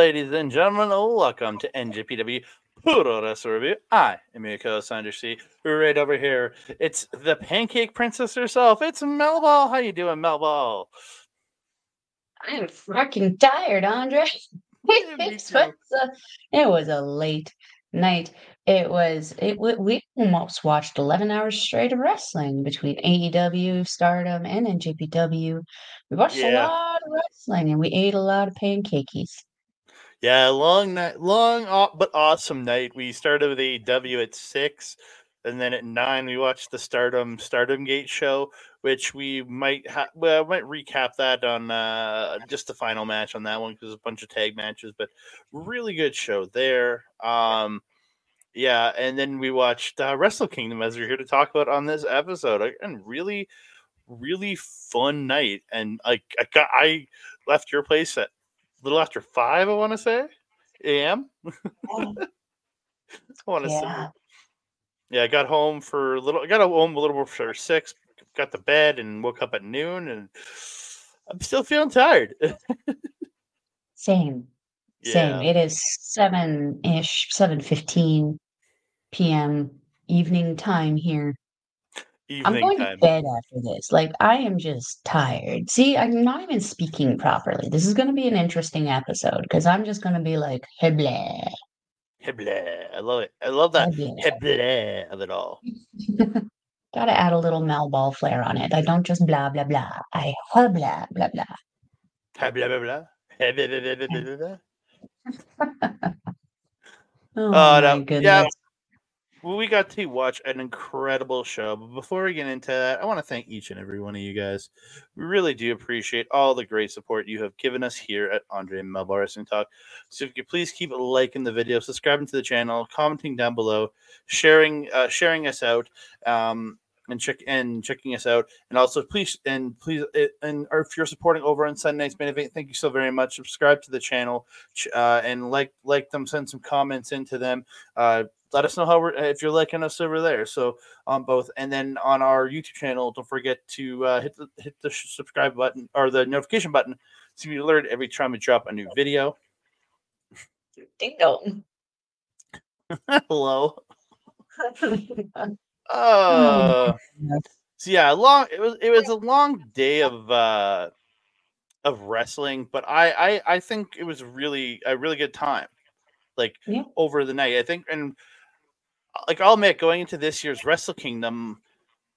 Ladies and gentlemen. Welcome to NJPW Puro Wrestling Review. I am your co-host Sandra C. Right over here, it's the Pancake Princess herself. It's Melball. How you doing, Melball? I am fucking tired, Andre. It, was a, it was a late night. It was it. We almost watched eleven hours straight of wrestling between AEW, Stardom, and NJPW. We watched a lot of wrestling, and we ate a lot of pancakes. Yeah. Long night, long but awesome night. We started with AEW at six, and then at nine we watched the Stardom Stardom Gate show, which we might ha- well I might recap that on uh, just the final match on that one because a bunch of tag matches, but really good show there. Um, Yeah, and then we watched uh, Wrestle Kingdom as we're here to talk about on this episode. And really, really fun night. And like I got, I left your place at little after five. I want to say a.m. Oh, I want to say Yeah, yeah. I got home for a little. I got home a little before six. Got to bed and woke up at noon, and I'm still feeling tired. same, same. It is seven ish, seven fifteen p.m. evening time here. I'm evening going to bed after this. Like, I am just tired. See, I'm not even speaking properly. This is going to be an interesting episode because I'm just going to be like, hey, blah, Heblah. I love it. I love that heblah of it all. Gotta add a little Melball flair on it. I don't just blah, blah, blah. I huh, blah, blah, blah. Blah blah blah blah. Blah, blah, blah, blah, blah. Oh, Uh, my no, yeah, goodness. Well, we got to watch an incredible show. But before we get into that, I want to thank each and every one of you guys. We really do appreciate all the great support you have given us here at Andre and Melball Wrestling Talk. So if you could please keep liking the video, subscribing to the channel, commenting down below, sharing, uh, sharing us out, um, and check and checking us out, and also please and please uh, and or if you're supporting over on Sunday Night's Main Event, thank you so very much. Subscribe to the channel, uh, and like like them, send some comments into them. Uh, let us know how we're if you're liking us over there. So on both, and then on our YouTube channel, don't forget to uh, hit the hit the subscribe button or the notification button to be alerted every time we drop a new video. Ding dong. Hello. Oh, Uh, so yeah, long it was it was a long day of uh of wrestling, but I I I think it was really a really good time. Like Yeah. over the night, I think, and like I'll admit, going into this year's Wrestle Kingdom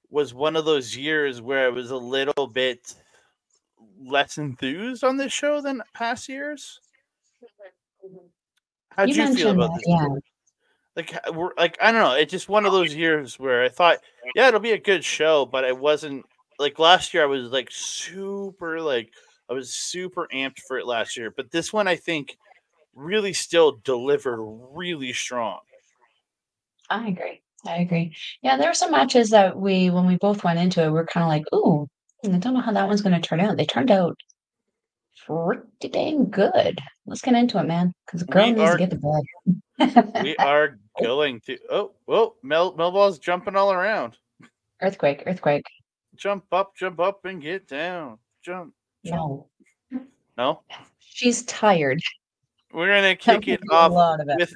was one of those years where I was a little bit less enthused on this show than past years. How'd You you feel about that, this? yeah. Like, we're like I don't know. It's just one of those years where I thought, yeah, it'll be a good show, but I wasn't like last year. I was like super like I was super amped for it last year, but this one I think really still delivered really strong. I agree. I agree. Yeah, there were some matches that we, when we both went into it, we are kind of like, ooh, I don't know how that one's going to turn out. They turned out pretty dang good. Let's get into it, man, because the girl We needs to are get to we are going to oh whoa Mel Melball's jumping all around. Earthquake, earthquake. Jump up, jump up, and get down. Jump, jump. No, No, she's tired. we're gonna kick it off with.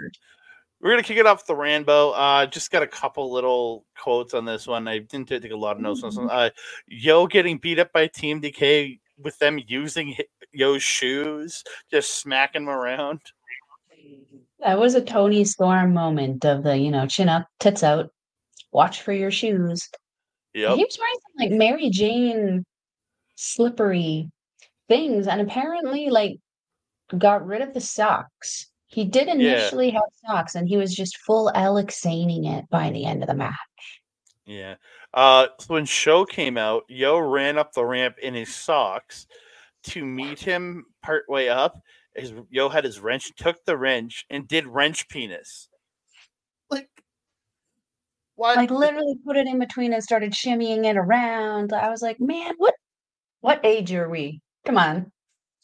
We're gonna kick it off with the Rambo. Uh, just got a couple little quotes on this one. I didn't take a lot of notes on this one. Uh, Yo getting beat up by TMDK with them using Yo's shoes, just smacking him around. That was a Toni Storm moment of the, you know, chin up, tits out, watch for your shoes. Yep. He was wearing some like Mary Jane slippery things and apparently like got rid of the socks. He did Yeah. initially have socks and he was just full Alex Alexaning it by the end of the match. Yeah. Uh, so when Sho came out, Yo ran up the ramp in his socks to meet him partway up. His Yo had his wrench, took the wrench, and did wrench penis. Like what? Like literally put it in between and started shimmying it around. I was like, man, what what age are we? Come on.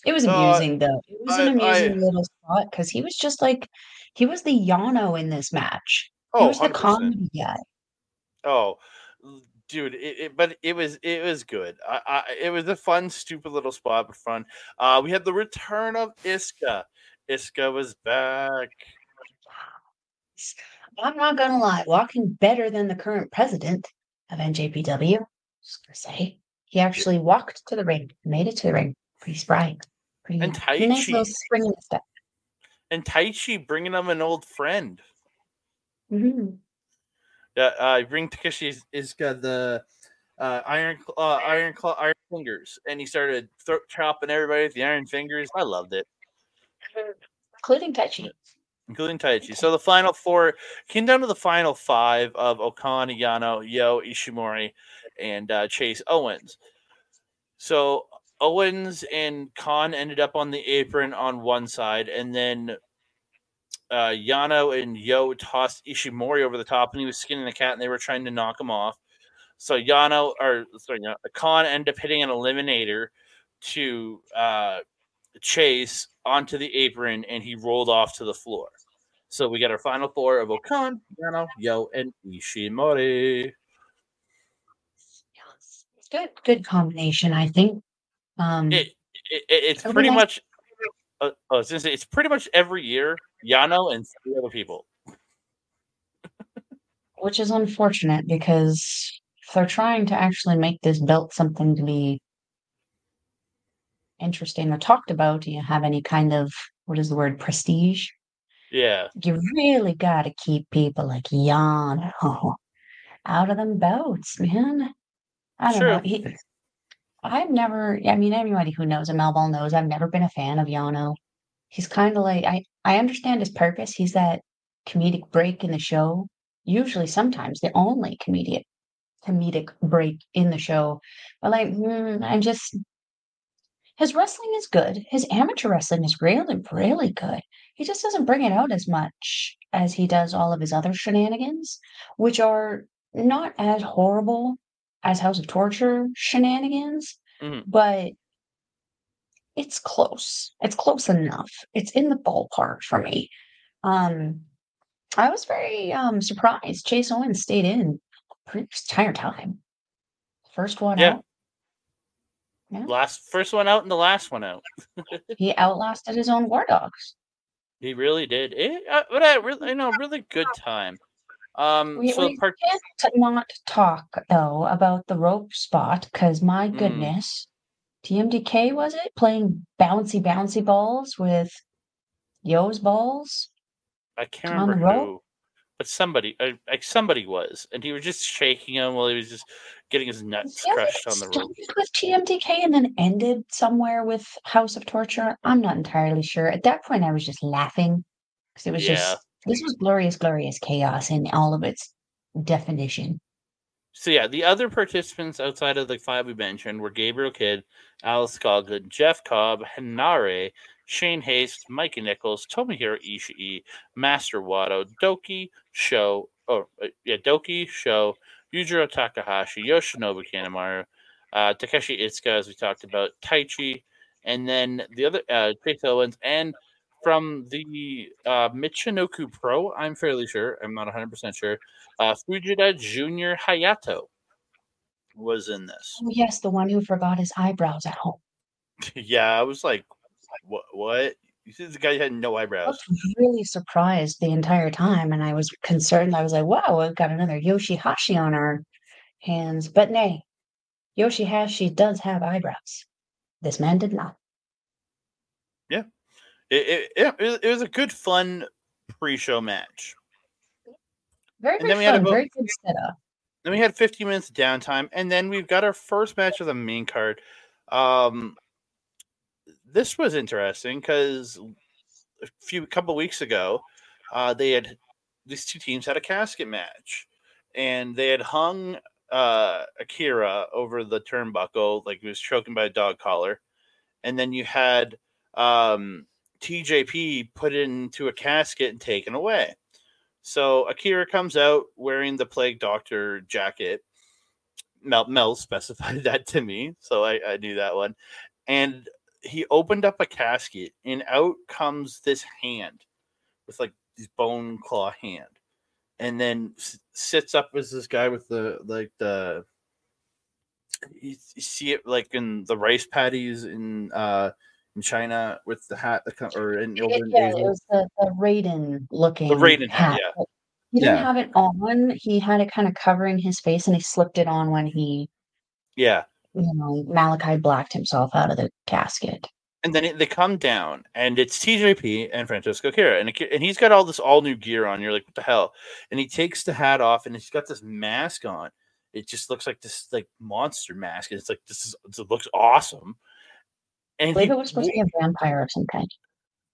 It was Uh, amusing though. It was an I- I- amusing little spot because he was just like he was the Yano in this match. He oh, was the 100%. comedy guy. Oh, dude. It, it, but it was it was good. I, I, it was a fun, stupid little spot, but fun. Uh, we had the return of Iizuka. Iizuka was back. I'm not gonna lie, walking better than the current president of NJPW. Just gonna say he actually walked to the ring, made it to the ring. Pretty spry, pretty And nice little Taichi. spring in step. And Taichi bringing him an old friend. Mhm. Yeah, uh, bring Takeshi Iizuka the uh, iron uh, iron claw iron fingers, and he started throat chopping everybody with the iron fingers. I loved it. Including Taichi. including Taichi. So the final four came down to the final five of O-Khan, Yano, Yo, Ishimori, and uh, Chase Owens. So Owens and Khan ended up on the apron on one side, and then uh, Yano and Yo tossed Ishimori over the top, and he was skinning the cat, and they were trying to knock him off. So Yano or sorry, Khan ended up hitting an eliminator to uh, Chase onto the apron, and he rolled off to the floor. So we got our final four of O-Khan, Yano, Yo, and Ishimori. Good, good combination, I think. Um, It, it, it's pretty nice. much. Uh, I was it's pretty much every year Yano and three other people. which is unfortunate because if they're trying to actually make this belt something to be interesting or talked about, do you have any kind of what is the word prestige? Yeah, You really got to keep people like Yano out of them belts, man. I don't know. He, I've never. I mean, anybody who knows him, Melball knows. I've never been a fan of Yano. He's kind of like I. I understand his purpose. He's that comedic break in the show. Usually, sometimes the only comedic comedic break in the show. But like, mm, I'm just. His wrestling is good. His amateur wrestling is really, really good. He just doesn't bring it out as much as he does all of his other shenanigans, which are not as horrible as House of Torture shenanigans, Mhm. but it's close. It's close enough. It's in the ballpark for me. Um, I was very um surprised. Chase Owens stayed in pretty entire time. First one Yeah. out. Yeah. last first one out and the last one out. He outlasted his own War Dogs. He really did. It, uh, but I really, you know, really good time. Um, We, so we part, can't not talk though about the rope spot because my Mm. goodness, TMDK was it playing bouncy bouncy balls with Yo's balls? I can't remember who, but somebody, uh, like somebody was, and he was just shaking him while he was just getting his nuts like crushed on the rope. with TMDK and then ended somewhere with House of Torture. I'm not entirely sure. At that point, I was just laughing because it was Yeah. just this was glorious, glorious chaos in all of its definition. So yeah, the other participants outside of the five we mentioned were Gabriel Kidd, Alex Coughlin, Jeff Cobb, Hinare, Shane Haste, Mikey Nicholls, Tomohiro Ishii, Master Wato, Douki, Sho, oh uh, yeah, Douki, Sho, Yujiro Takahashi, Yoshinobu Kanemaru, uh, Takeshi Iizuka, as we talked about, Taichi, and then the other uh, Chase Owens, and from the uh, Michinoku Pro, I'm fairly sure, I'm not 100% sure, uh, Fujita Junior Hayato was in this. Oh, yes, the one who forgot his eyebrows at home. yeah, I was like, what? What? You said the guy had no eyebrows. I was really surprised the entire time, and I was concerned. I was like, "Wow, we've got another Yoshi-Hashi on our hands." But nay, Yoshi-Hashi does have eyebrows. This man did not. It, it, it, it was a good, fun pre-show match. Very, And very then we had fun. about- Very good setup. Then we had 15 minutes of downtime, and then we've got our first match of the main card. Um, this was interesting because a few couple weeks ago, uh, they had these two teams had a casket match, and they had hung uh, Akira over the turnbuckle like he was choking by a dog collar, and then you had um, TJP put into a casket and taken away. So Akira comes out wearing the Plague Doctor jacket. Mel, Mel specified that to me, so I, I knew that one. And he opened up a casket, and out comes this hand with like this bone claw hand, and then s- sits up as this guy with the like the you, see it like in the rice patties in uh in China with the hat that come or in in yeah, it was the, the Raiden The looking Raiden hat, hat. yeah. He didn't Yeah. have it on. He had it kind of covering his face, and he slipped it on when he, Yeah. you know, Malachi blacked himself out of the casket. And then it, they come down, and it's TJP and Francesco Kira, and, it, and he's got all this all new gear on. You're like, what the hell? And he takes the hat off, and he's got this mask on. It just looks like this like monster mask, and it's like this is it looks awesome. I And believe he it was supposed to be a vampire of some kind.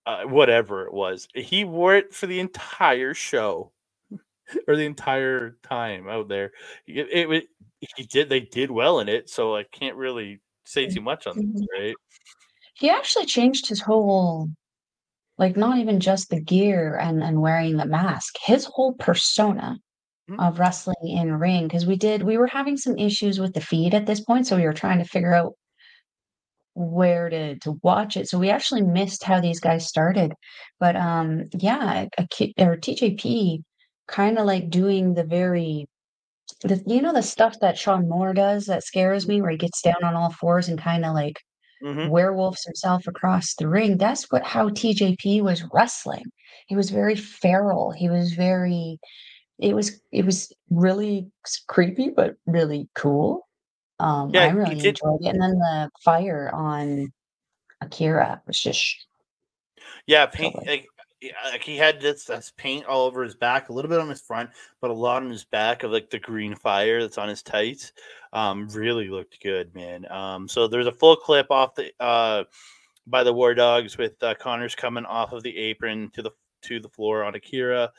uh, whatever it was, he wore it for the entire show or the entire time out there. It, it, wa- he did they did well in it, so I can't really say too much on this, Mhm. right? He actually changed his whole, like, not even just the gear and and wearing the mask. His whole persona Mhm. of wrestling in ring, because we did we were having some issues with the feed at this point, so we were trying to figure out where to to watch it. So we actually missed how these guys started. But um yeah, a ki- or TJP kind of like doing the very the you know the stuff that Sean Moore does that scares me where he gets down on all fours and kind of like hmm werewolves himself across the ring. That's what how TJP was wrestling. He was very feral. He was very it was it was really creepy but really cool. Um, Yeah, I really enjoyed it. And then the fire on Akira was just Yeah, paint like, like he had this, this paint all over his back, a little bit on his front, but a lot on his back of like the green fire that's on his tights. Um, really looked good, man. Um, so there's a full clip off the uh by the War Dogs with uh, Connors coming off of the apron to the to the floor on Akira.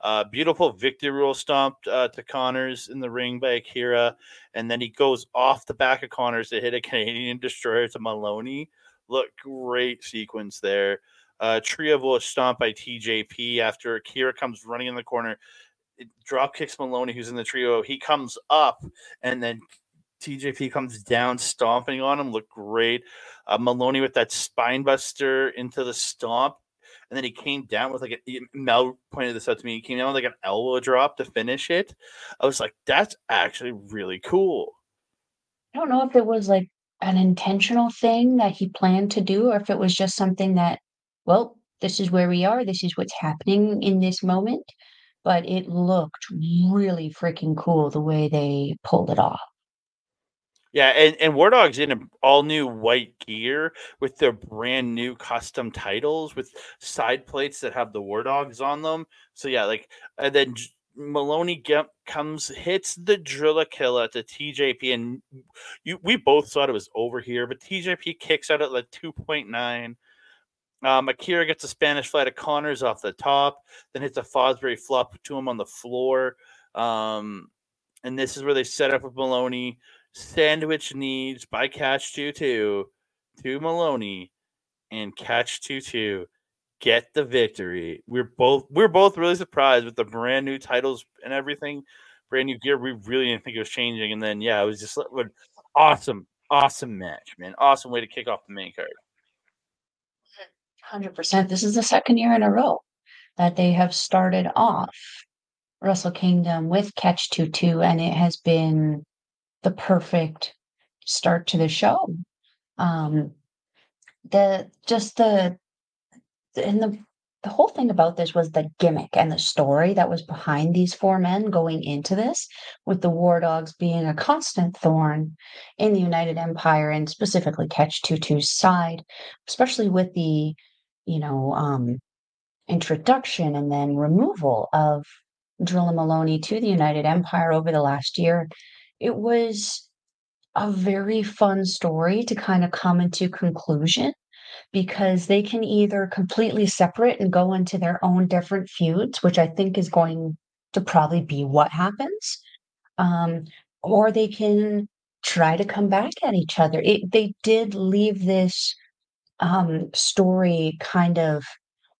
Uh, beautiful victory rule stomped uh, to Connors in the ring by Akira, and then he goes off the back of Connors to hit a Canadian destroyer to Moloney. Look, great sequence there. Uh, trio will stomp by TJP after Akira comes running in the corner. It drop kicks Moloney, who's in the trio. He comes up, and then TJP comes down, stomping on him. Look great. Uh, Moloney with that spine buster into the stomp. And then he came down with like a Mel pointed this out to me. He came down with like an elbow drop to finish it. I was like, that's actually really cool. I don't know if it was like an intentional thing that he planned to do or if it was just something that, well, this is where we are. This is what's happening in this moment. But it looked really freaking cool the way they pulled it off. Yeah, and, and War Dog's in all new white gear with their brand new custom titles with side plates that have the War Dogs on them. So yeah, like and then Moloney get, comes hits the Drilla Killer to TJP, and you we both thought it was over here, but TJP kicks out at like two point nine. Um, Akira gets a Spanish fly to Connors off the top, then hits a Fosbury flop to him on the floor. Um, and this is where they set up with Moloney. Sandwich needs by Catch 2 2 to Moloney and Catch 2 2 get the victory. We're both we're both really surprised with the brand new titles and everything, brand new gear. We really didn't think it was changing. And then yeah, it was just an awesome, awesome match, man. Awesome way to kick off the main card. 100%. This is the second year in a row that they have started off Wrestle Kingdom with Catch 2 2, and it has been the perfect start to the show. Um, the just the and the the whole thing about this was the gimmick and the story that was behind these four men going into this, with the War Dogs being a constant thorn in the United Empire and specifically Catch 22's side, especially with the, you know, um, introduction and then removal of Drilla Moloney to the United Empire over the last year. It was a very fun story to kind of come into conclusion because they can either completely separate and go into their own different feuds, which I think is going to probably be what happens, um, or they can try to come back at each other. It, they did leave this um, story kind of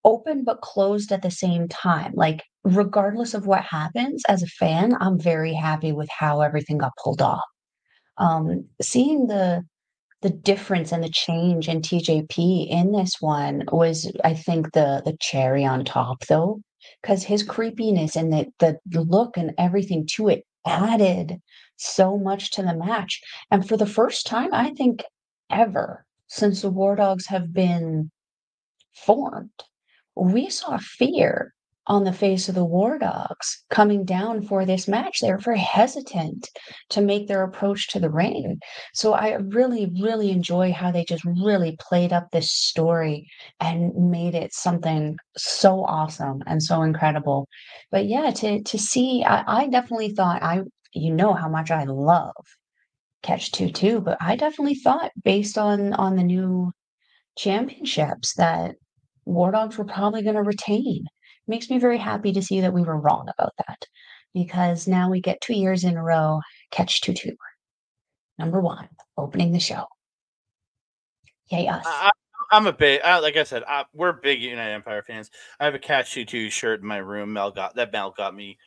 open but closed at the same time. Like, regardless of what happens, as a fan, I'm very happy with how everything got pulled off. Um, seeing the the difference and the change in TJP in this one was, I think, the the cherry on top, though, because his creepiness and the the look and everything to it added so much to the match. And for the first time, I think ever since the War Dogs have been formed, we saw fear on the face of the War Dogs coming down for this match. They were very hesitant to make their approach to the ring. So I really, really enjoy how they just really played up this story and made it something so awesome and so incredible. But yeah, to to see, I, I definitely thought I, you know, how much I love Catch Two Two, but I definitely thought based on on the new championships that War Dogs were probably going to retain makes me very happy to see that we were wrong about that because now we get two years in a row catch two two. Number one opening the show. Yay us. I, am a big I, like i said I, we're big united empire fans. I have a catch two two shirt in my room mel got that mel got me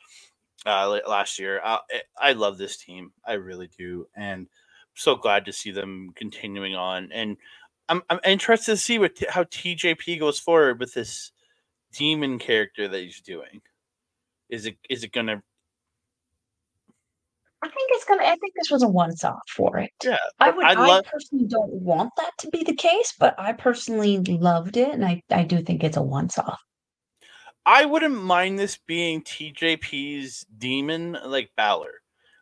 uh, last year. I, I love this team. I really do and so glad to see them continuing on. And i'm, I'm interested to see what how tjp goes forward with this demon character that he's doing? Is it is it gonna? I think it's gonna. I think this was a once off for it. Yeah, I would. I, love, I personally don't want that to be the case, but I personally loved it, and I I do think it's a once off. I wouldn't mind this being TJP's demon like Balor,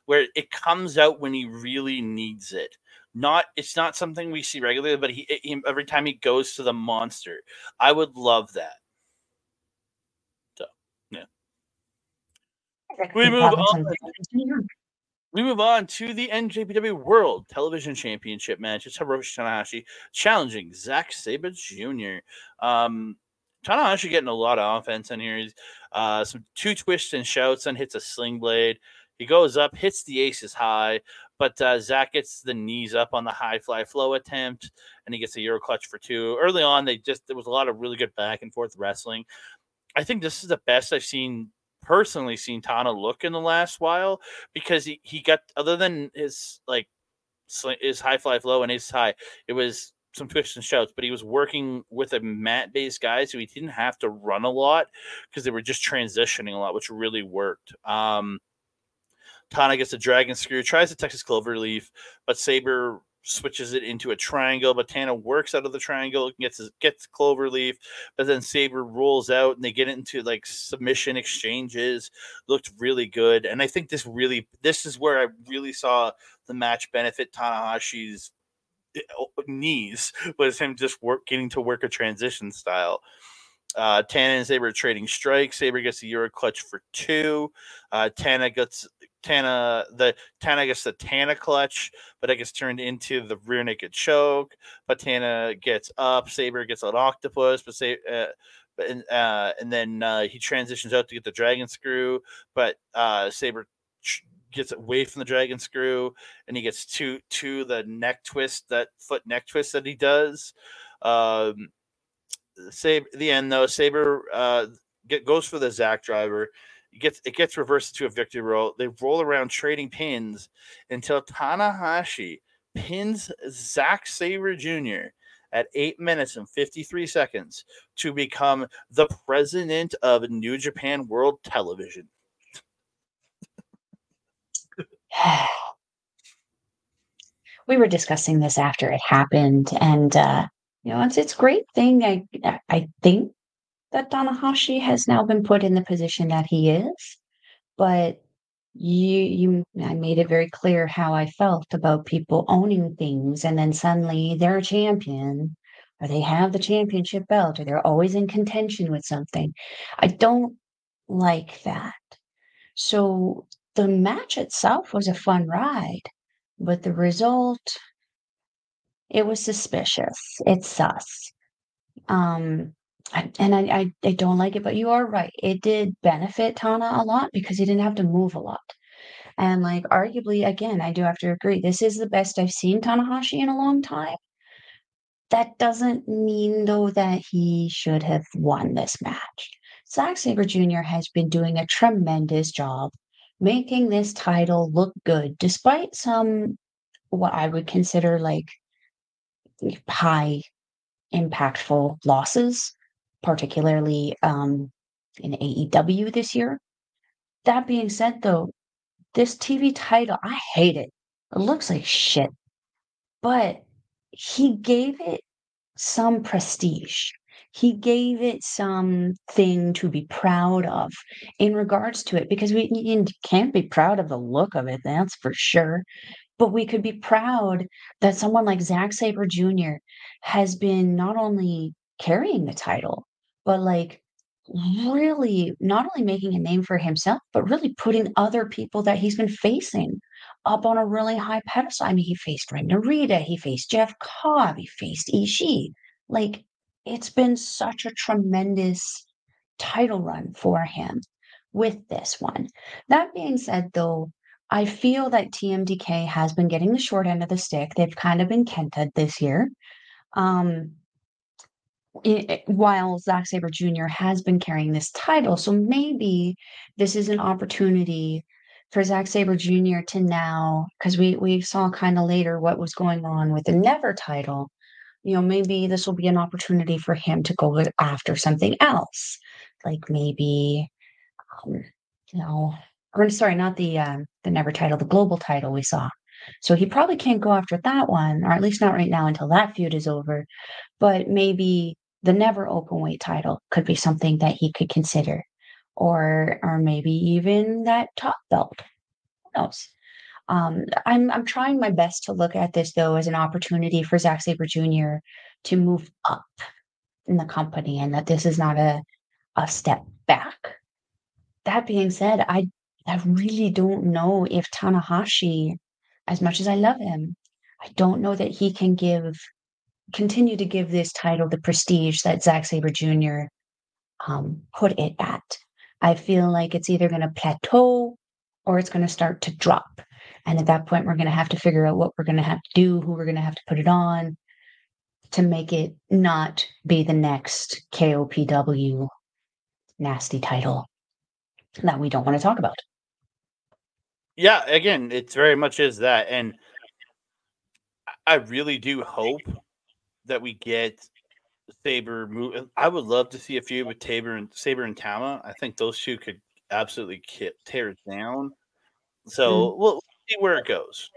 where it comes out when he really needs it. Not it's not something we see regularly, but he, he every time he goes to the monster. I would love that. We move on. We move on to the NJPW World Television Championship match. It's Hiroshi Tanahashi challenging Zack Sabre Jr. Um, Tanahashi getting a lot of offense in here. He's uh, some two twists and shouts and hits a sling blade. He goes up, hits the aces high, but uh, Zack gets the knees up on the high fly flow attempt, and he gets a Euro clutch for two. Early on, they just there was a lot of really good back and forth wrestling. I think this is the best I've seen personally seen Tana look in the last while because he, he got other than his like his high fly flow and his high, it was some twists and shouts, but he was working with a mat based guy, so he didn't have to run a lot because they were just transitioning a lot, which really worked. Um, Tana gets a dragon screw, tries the Texas clover leaf, but Sabre switches it into a triangle, but Tana works out of the triangle, gets his, gets Cloverleaf, but then Sabre rolls out and they get into like submission exchanges. Looked really good. And I think this really this is where I really saw the match benefit Tanahashi's eh, knees was him just work getting to work a transition style. Uh, Tana and Sabre trading strikes. Sabre gets a Euro clutch for two. Uh, Tana gets Tana the Tana gets the Tana clutch, but it gets turned into the rear naked choke. But Tana gets up, Sabre gets an octopus, but say uh, and uh, and then uh, he transitions out to get the dragon screw, but uh, Sabre gets away from the dragon screw, and he gets to to the neck twist, that foot neck twist that he does. Um, Sabre, the end though, Sabre uh, get, goes for the Zack driver it gets it gets reversed to a victory roll. They roll around trading pins until Tanahashi pins Zack Sabre Jr. at eight minutes and 53 seconds to become the president of New Japan World Television. we were discussing this after it happened, and uh, you know, it's it's great thing. I I think that Tanahashi has now been put in the position that he is, but you you I made it very clear how I felt about people owning things and then suddenly they're a champion or they have the championship belt or they're always in contention with something. I don't like that. So the match itself was a fun ride, but the result it was suspicious. It's sus. Um And I, I, I don't like it, but you are right. It did benefit Tana a lot because he didn't have to move a lot. And like arguably, again, I do have to agree. This is the best I've seen Tanahashi in a long time. That doesn't mean though that he should have won this match. Zack Sabre Jr. has been doing a tremendous job making this title look good, despite some what I would consider like high impactful losses particularly um, in AEW this year. That being said, though, this TV title, I hate it. It looks like shit. But he gave it some prestige. He gave it something to be proud of in regards to it because we can't be proud of the look of it, that's for sure. But we could be proud that someone like Zack Sabre Jr. has been not only carrying the title, but like really not only making a name for himself, but really putting other people that he's been facing up on a really high pedestal. I mean, he faced Ren Narita, he faced Jeff Cobb, he faced Ishii. Like, it's been such a tremendous title run for him with this one. That being said, though, I feel that TMDK has been getting the short end of the stick. They've kind of been kented this year. Um, it, while Zack Sabre Jr. has been carrying this title. So maybe this is an opportunity for Zack Sabre Jr. to now, because we, we saw kind of later what was going on with the Never title. You know, maybe this will be an opportunity for him to go after something else, like maybe, um, you know, or sorry, not the um, the Never title, the Global title we saw. So he probably can't go after that one, or at least not right now until that feud is over. But maybe the never open weight title could be something that he could consider or or maybe even that top belt who knows um, I'm I'm trying my best to look at this though as an opportunity for Zack Sabre Jr. to move up in the company and that this is not a a step back. That being said, I I really don't know if Tanahashi, as much as I love him, I don't know that he can give continue to give this title the prestige that Zack Sabre Jr. Um, put it at. I feel like it's either going to plateau or it's going to start to drop. And at that point, we're going to have to figure out what we're going to have to do, who we're going to have to put it on to make it not be the next KOPW nasty title that we don't want to talk about. Yeah, again, it very much is that. And I really do hope that we get Sabre move. I would love to see a feud with Tabor and Sabre and Tama. I think those two could absolutely tear it down. So mm. we'll see where it goes.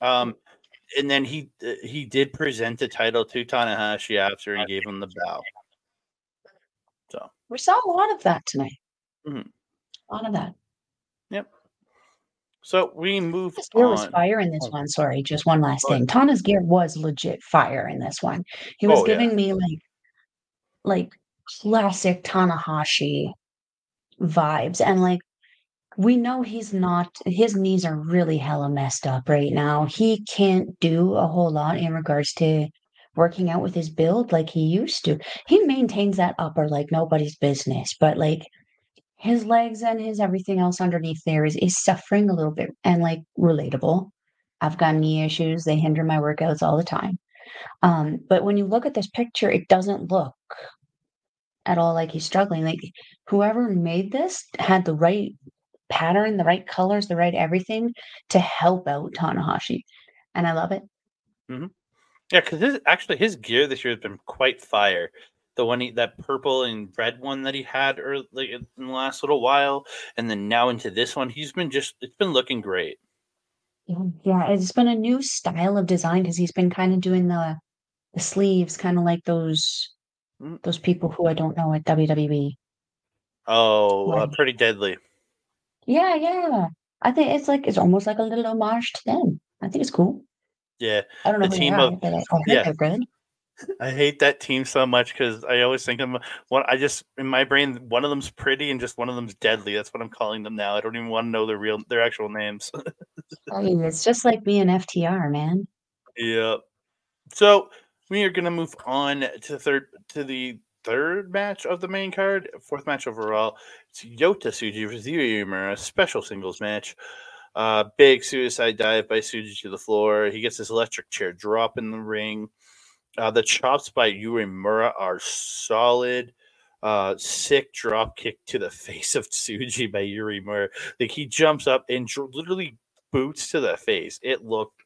Um, and then he uh, he did present the title to Tanahashi after and gave him the bow. So we saw a lot of that tonight. Mm-hmm. A lot of that. So we move. His gear on. was fire in this oh. one. Sorry, just one last oh. thing. Tana's gear was legit fire in this one. He was oh, giving yeah. me like, like classic Tanahashi vibes, and like we know he's not. His knees are really hella messed up right now. He can't do a whole lot in regards to working out with his build like he used to. He maintains that upper like nobody's business, but like his legs and his everything else underneath there is, is suffering a little bit and like relatable. I've got knee issues, they hinder my workouts all the time. Um, but when you look at this picture, it doesn't look at all like he's struggling. Like whoever made this had the right pattern, the right colors, the right everything to help out Tanahashi. And I love it. Mm-hmm. Yeah, because actually his gear this year has been quite fire the one he, that purple and red one that he had early in the last little while, and then now into this one, he's been just it's been looking great. Yeah, it's been a new style of design because he's been kind of doing the the sleeves, kind of like those mm. those people who I don't know at WWE. Oh, uh, like, uh, pretty deadly. Yeah, yeah. I think it's like it's almost like a little homage to them. I think it's cool. Yeah, I don't know the team are, of but I, I yeah. they're good. I hate that team so much because I always think of one. I just in my brain, one of them's pretty and just one of them's deadly. That's what I'm calling them now. I don't even want to know their real, their actual names. I mean, it's just like being FTR, man. Yeah. So we are gonna move on to the third to the third match of the main card, fourth match overall. It's Yota Tsuji versus Yuma, a special singles match. Uh, big suicide dive by Tsuji to the floor. He gets his electric chair drop in the ring. Uh, the chops by Yuri Uemura are solid. Uh, sick drop kick to the face of Tsuji by Yuri Uemura. Like he jumps up and dr- literally boots to the face. It looked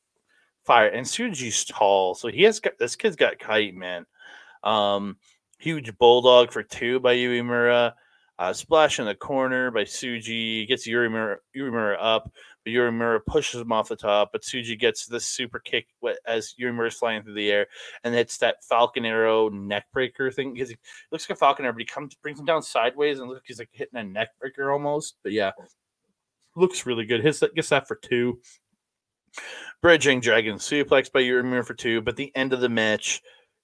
fire. And Tsuji's tall, so he has got this kid's got kite, man. Um, huge bulldog for two by Uemura. Uh, splash in the corner by Tsuji gets Uemura, Uemura up, but Uemura pushes him off the top. But Tsuji gets this super kick as Uemura is flying through the air and hits that Falcon Arrow neck breaker thing. Because he looks like a Falcon Arrow, but he comes brings him down sideways and looks he's like hitting a neck breaker almost. But yeah, looks really good. His gets that for two. Bridging Dragon suplex by Uemura for two. But the end of the match,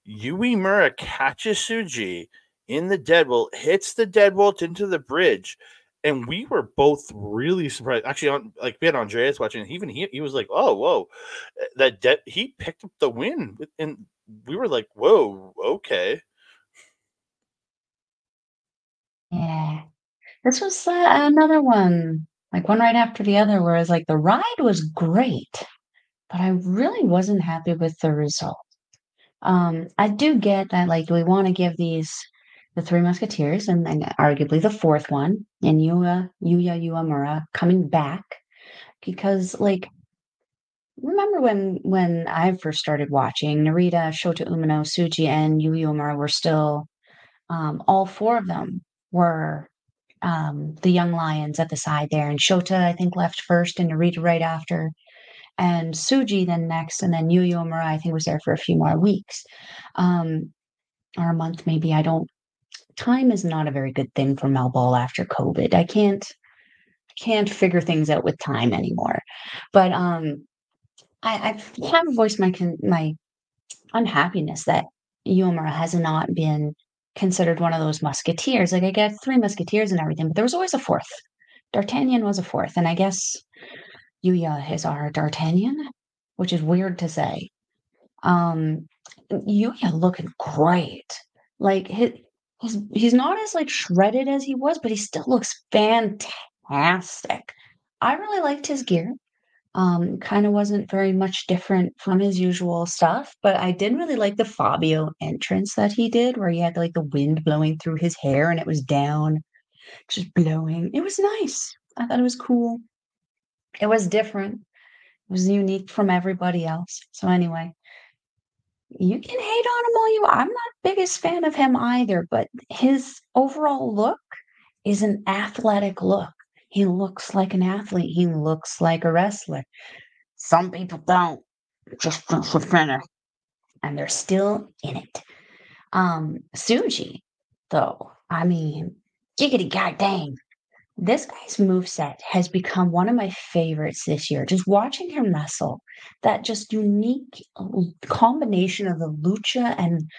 Uemura catches Tsuji in the deadbolt, hits the deadbolt into the bridge. And we were both really surprised. Actually, on like we had Andreas watching, even he he was like, "Oh, whoa!" That de- he picked up the win, and we were like, "Whoa, okay." Yeah, this was uh, another one, like one right after the other, where it's like the ride was great, but I really wasn't happy with the result. Um, I do get that, like, we want to give these the Three Musketeers, and then arguably the fourth one, and Yuya Yuya Uemura coming back because, like, remember when when I first started watching Narita, Shota Umino, Tsuji, and Yuya Uemura were still um, all four of them were um, the young lions at the side there, and Shota I think left first, and Narita right after, and Tsuji then next, and then Yuya Uemura I think was there for a few more weeks, um, or a month maybe. I don't time is not a very good thing for Melball after COVID. I can't can't figure things out with time anymore. But um I, I have voiced my my unhappiness that Uemura has not been considered one of those musketeers. Like I get three musketeers and everything, but there was always a fourth. D'Artagnan was a fourth, and I guess Yuya is our D'Artagnan, which is weird to say. Um Yuya looking great. Like his he's he's not as like shredded as he was, but he still looks fantastic. I really liked his gear. Um, kind of wasn't very much different from his usual stuff, but I did really like the Fabio entrance that he did, where he had like the wind blowing through his hair and it was down, just blowing. It was nice. I thought it was cool. It was different. It was unique from everybody else. So anyway, you can hate on him all you. I'm not biggest fan of him either, but his overall look is an athletic look. He looks like an athlete. He looks like a wrestler. Some people don't. Just for finish. And they're still in it. Um, Tsuji though, I mean, giggity goddamn. This guy's moveset has become one of my favorites this year. Just watching him wrestle, that just unique um, combination of the lucha and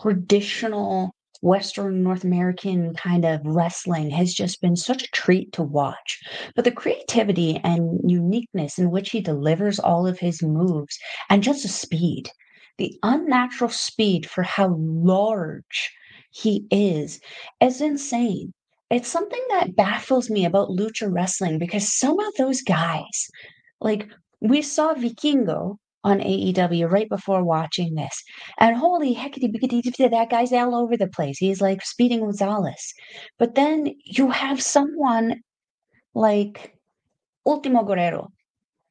traditional Western North American kind of wrestling has just been such a treat to watch. But the creativity and uniqueness in which he delivers all of his moves and just the speed, the unnatural speed for how large he is, is insane it's something that baffles me about lucha wrestling because some of those guys, like we saw Vikingo on AEW right before watching this, and holy heckity bickety, that guy's all over the place. He's like Speedy Gonzalez. But then you have someone like Ultimo Guerrero,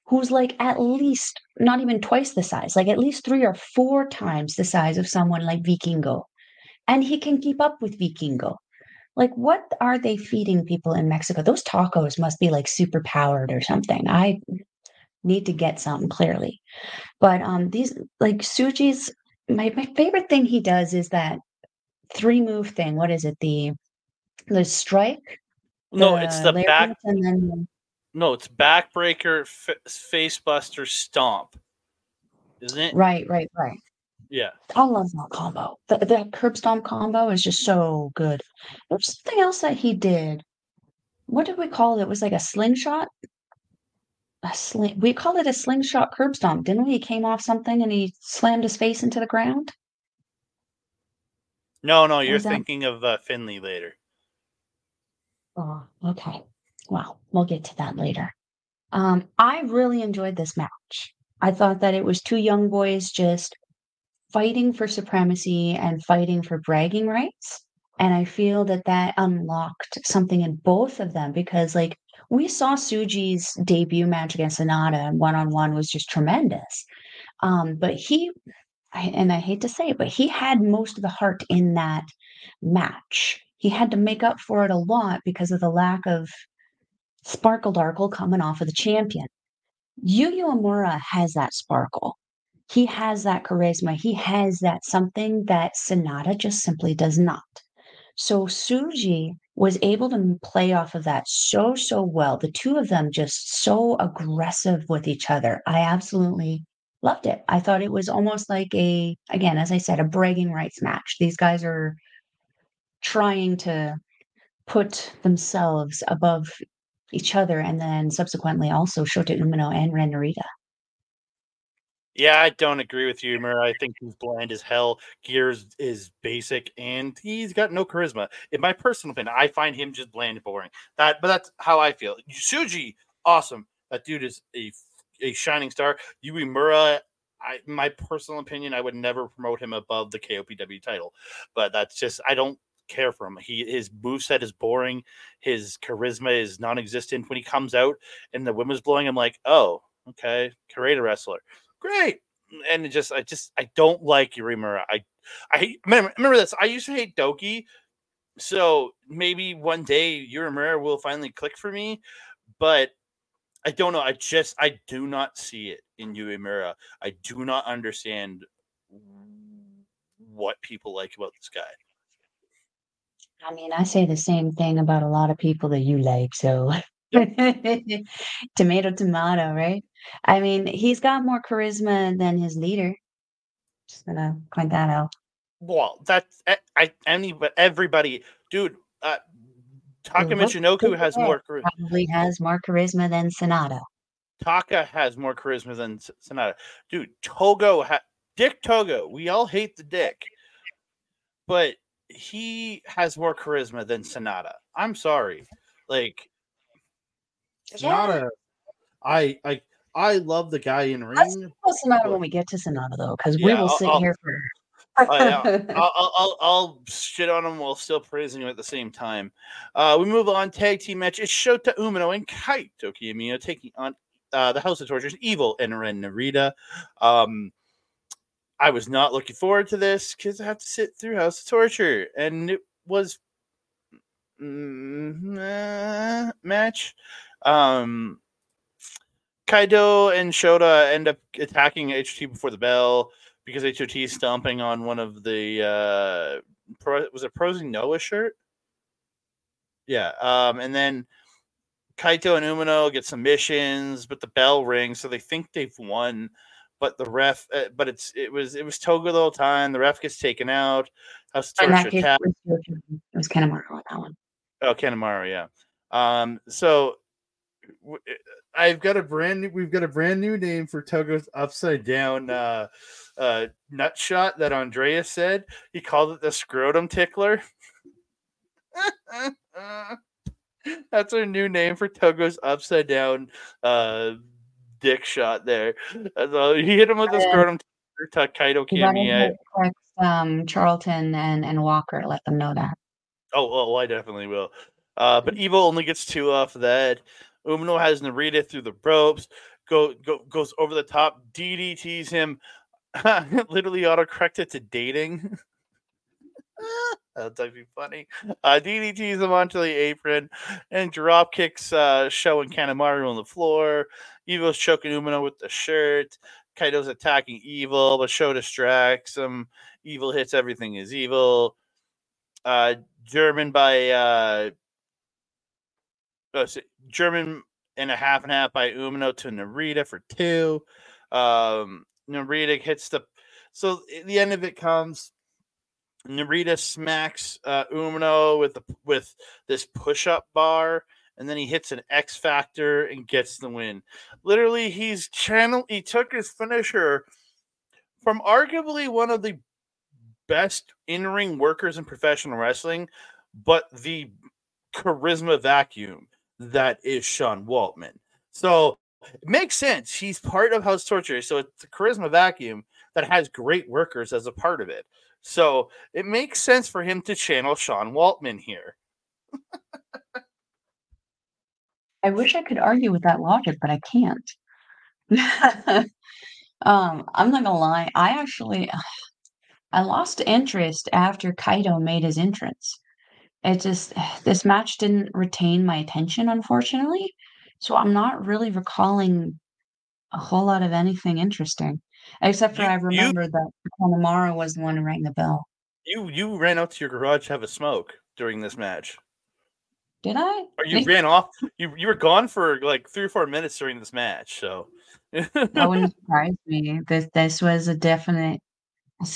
who's like at least not even twice the size, like at least three or four times the size of someone like Vikingo. And he can keep up with Vikingo. Like, what are they feeding people in Mexico? Those tacos must be like super powered or something. I need to get some clearly. But um these like Tsuji's my, my favorite thing he does is that three move thing. What is it? The the strike? No, it's the back and then No, it's backbreaker, f- facebuster, stomp. Isn't it? Right, right, right. Yeah. I love that combo. The, that curb stomp combo is just so good. There's something else that he did. What did we call it? It was like a slingshot. A sling. We called it a slingshot curb stomp, didn't we? He came off something and he slammed his face into the ground. No, no, you're thinking of uh, Finlay later. Oh, okay. Well, we'll get to that later. Um, I really enjoyed this match. I thought that it was two young boys just fighting for supremacy and fighting for bragging rights. And I feel that that unlocked something in both of them because, like, we saw Tsuji's debut match against Sanada and one on one was just tremendous. Um, but he, and I hate to say it, but he had most of the heart in that match. he had to make up for it a lot because of the lack of sparkle darkle coming off of the champion. Yu Uemura has that sparkle. He has that charisma. He has that something that Sanada just simply does not. So Tsuji was able to play off of that so, so well. The two of them just so aggressive with each other. I absolutely loved it. I thought it was almost like a, again, as I said, a bragging rights match. These guys are trying to put themselves above each other and then subsequently also Shota Umino and Ren Narita. Yeah, I don't agree with you, Murray. I think he's bland as hell. Gears is basic, and he's got no charisma. In my personal opinion, I find him just bland and boring. That, but that's how I feel. Tsuji, awesome. That dude is a a shining star. Uemura, I my personal opinion, I would never promote him above the KOPW title, but that's just I don't care for him. He his moveset is boring. His charisma is non-existent. When he comes out and the women's blowing, I'm like, oh, okay, Karate wrestler great. And it just, I just, I don't like Uemura. I, I remember, remember this. I used to hate Douki, so maybe one day Uemura will finally click for me, but I don't know. I just, I do not see it in Uemura. I do not understand what people like about this guy. I mean, I say the same thing about a lot of people that you like. So Tomato, tomato, right? I mean, he's got more charisma than his leader. Just gonna point that out. Well, that's I, I any but everybody, dude. Uh, Taka Michinoku has more charisma. Probably has more charisma than Sanada. Taka has more charisma than Sanada. Dude, Togo, ha- Dick Togo. We all hate the Dick, but he has more charisma than Sanada. I'm sorry. Like Sanada, I I I love the guy in ring. What's Sanada when we get to Sanada though? Because yeah, we will I'll, sit I'll, here for. oh, yeah. I'll, I'll, I'll, shit on him while still praising him at the same time. Uh, we move on. Tag team match. It's Shota Umino and Kaito Kiyomiya taking on uh, the House of Tortures, Evil and Ren Narita. Um, I was not looking forward to this because I have to sit through House of Torture, and it was mm, match. Um, Kaito and Shota end up attacking HT before the bell because HOT is stomping on one of the uh, pro, was it Pro Wrestling Noah shirt? Yeah. Um, and then Kaito and Umino get submissions, but the bell rings, so they think they've won. But the ref, uh, but it's it was it was Togo the whole time. The ref gets taken out. House Torture case, it was, it was Kanemaru on that one. Oh, Kanemaru, yeah. Um, so I've got a brand new. We've got a brand new name for Togo's upside down uh, uh, nut shot that Andrea said. He called it the scrotum tickler. That's our new name for Togo's upside down uh, dick shot. There, so he hit him with the scrotum tickler. Kaito Kiyomiya. Um, Charlton and and Walker. Let them know that. Oh, oh, I definitely will. Uh, but Evil only gets two off of that. Umino has Narita through the ropes, go, go goes over the top, DDTs him, literally autocorrected to dating. That'd be funny. Uh, DDTs him onto the apron and drop kicks uh, Sho and Kanemaru on the floor. Evil's choking Umino with the shirt. Kaito's attacking Evil, but Sho distracts him. Evil hits everything is evil. Uh, German by uh, uh, German and a half and a half by Umino to Narita for two. Um, Narita hits the so the end of it comes. Narita smacks uh, Umino with the with this push up bar, and then he hits an X Factor and gets the win. Literally, he's channel. He took his finisher from arguably one of the best in ring workers in professional wrestling, but the charisma vacuum that is Sean Waltman. So it makes sense. He's part of House Torture. So it's a charisma vacuum that has great workers as a part of it. So it makes sense for him to channel Sean Waltman here. I wish I could argue with that logic, but I can't. um, I'm not gonna lie. I actually I lost interest after Kaito made his entrance it just this match didn't retain my attention, unfortunately. So I'm not really recalling a whole lot of anything interesting, except for You I you remember that Kanemaru was the one who rang the bell. you you ran out to your garage to have a smoke during this match. Did I? Or you ran off. You you were gone for like three or four minutes during this match. So That wouldn't surprise me. This this was a definite,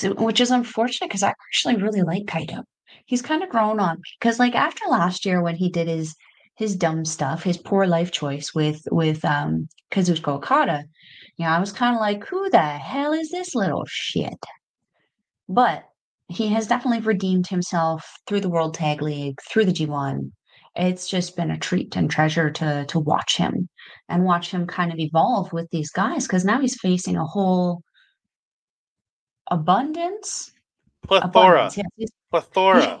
which is unfortunate because I actually really like Kaito. He's kind of grown on me because, like, after last year when he did his his dumb stuff, his poor life choice with with um Kazuchika Okada, you know, I was kind of like, who the hell is this little shit? But he has definitely redeemed himself through the World Tag League, through the G1. It's just been a treat and treasure to to watch him and watch him kind of evolve with these guys because now he's facing a whole abundance. plethora, Abundance, plethora.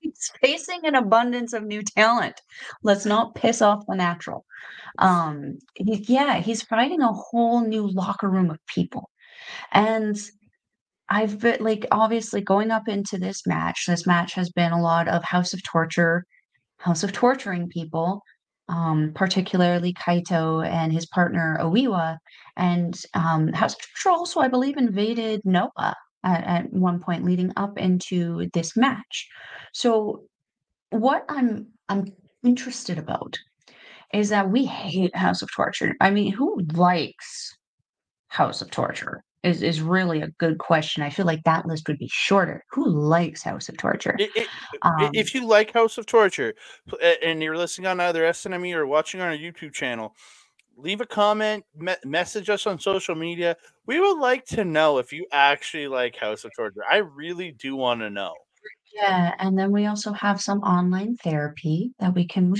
he's facing an abundance of new talent. Let's not piss off the natural. Um, he, yeah, he's fighting a whole new locker room of people. And I've been like obviously going up into this match. This match has been a lot of House of Torture, House of Torturing people, um, particularly Kaito and his partner Oiwa. And um, House of Torture also, I believe, invaded Noah at, at one point leading up into this match. So what I'm I'm interested about is that we hate House of Torture. I mean, who likes House of Torture? Is is really a good question. I feel like that list would be shorter. Who likes House of Torture? I- I- I- Um, if you like House of Torture and you're listening on either SNME or watching on our YouTube channel, leave a comment, me- message us on social media. We would like to know if you actually like House of Torture. I really do want to know. Yeah, and then we also have some online therapy that we can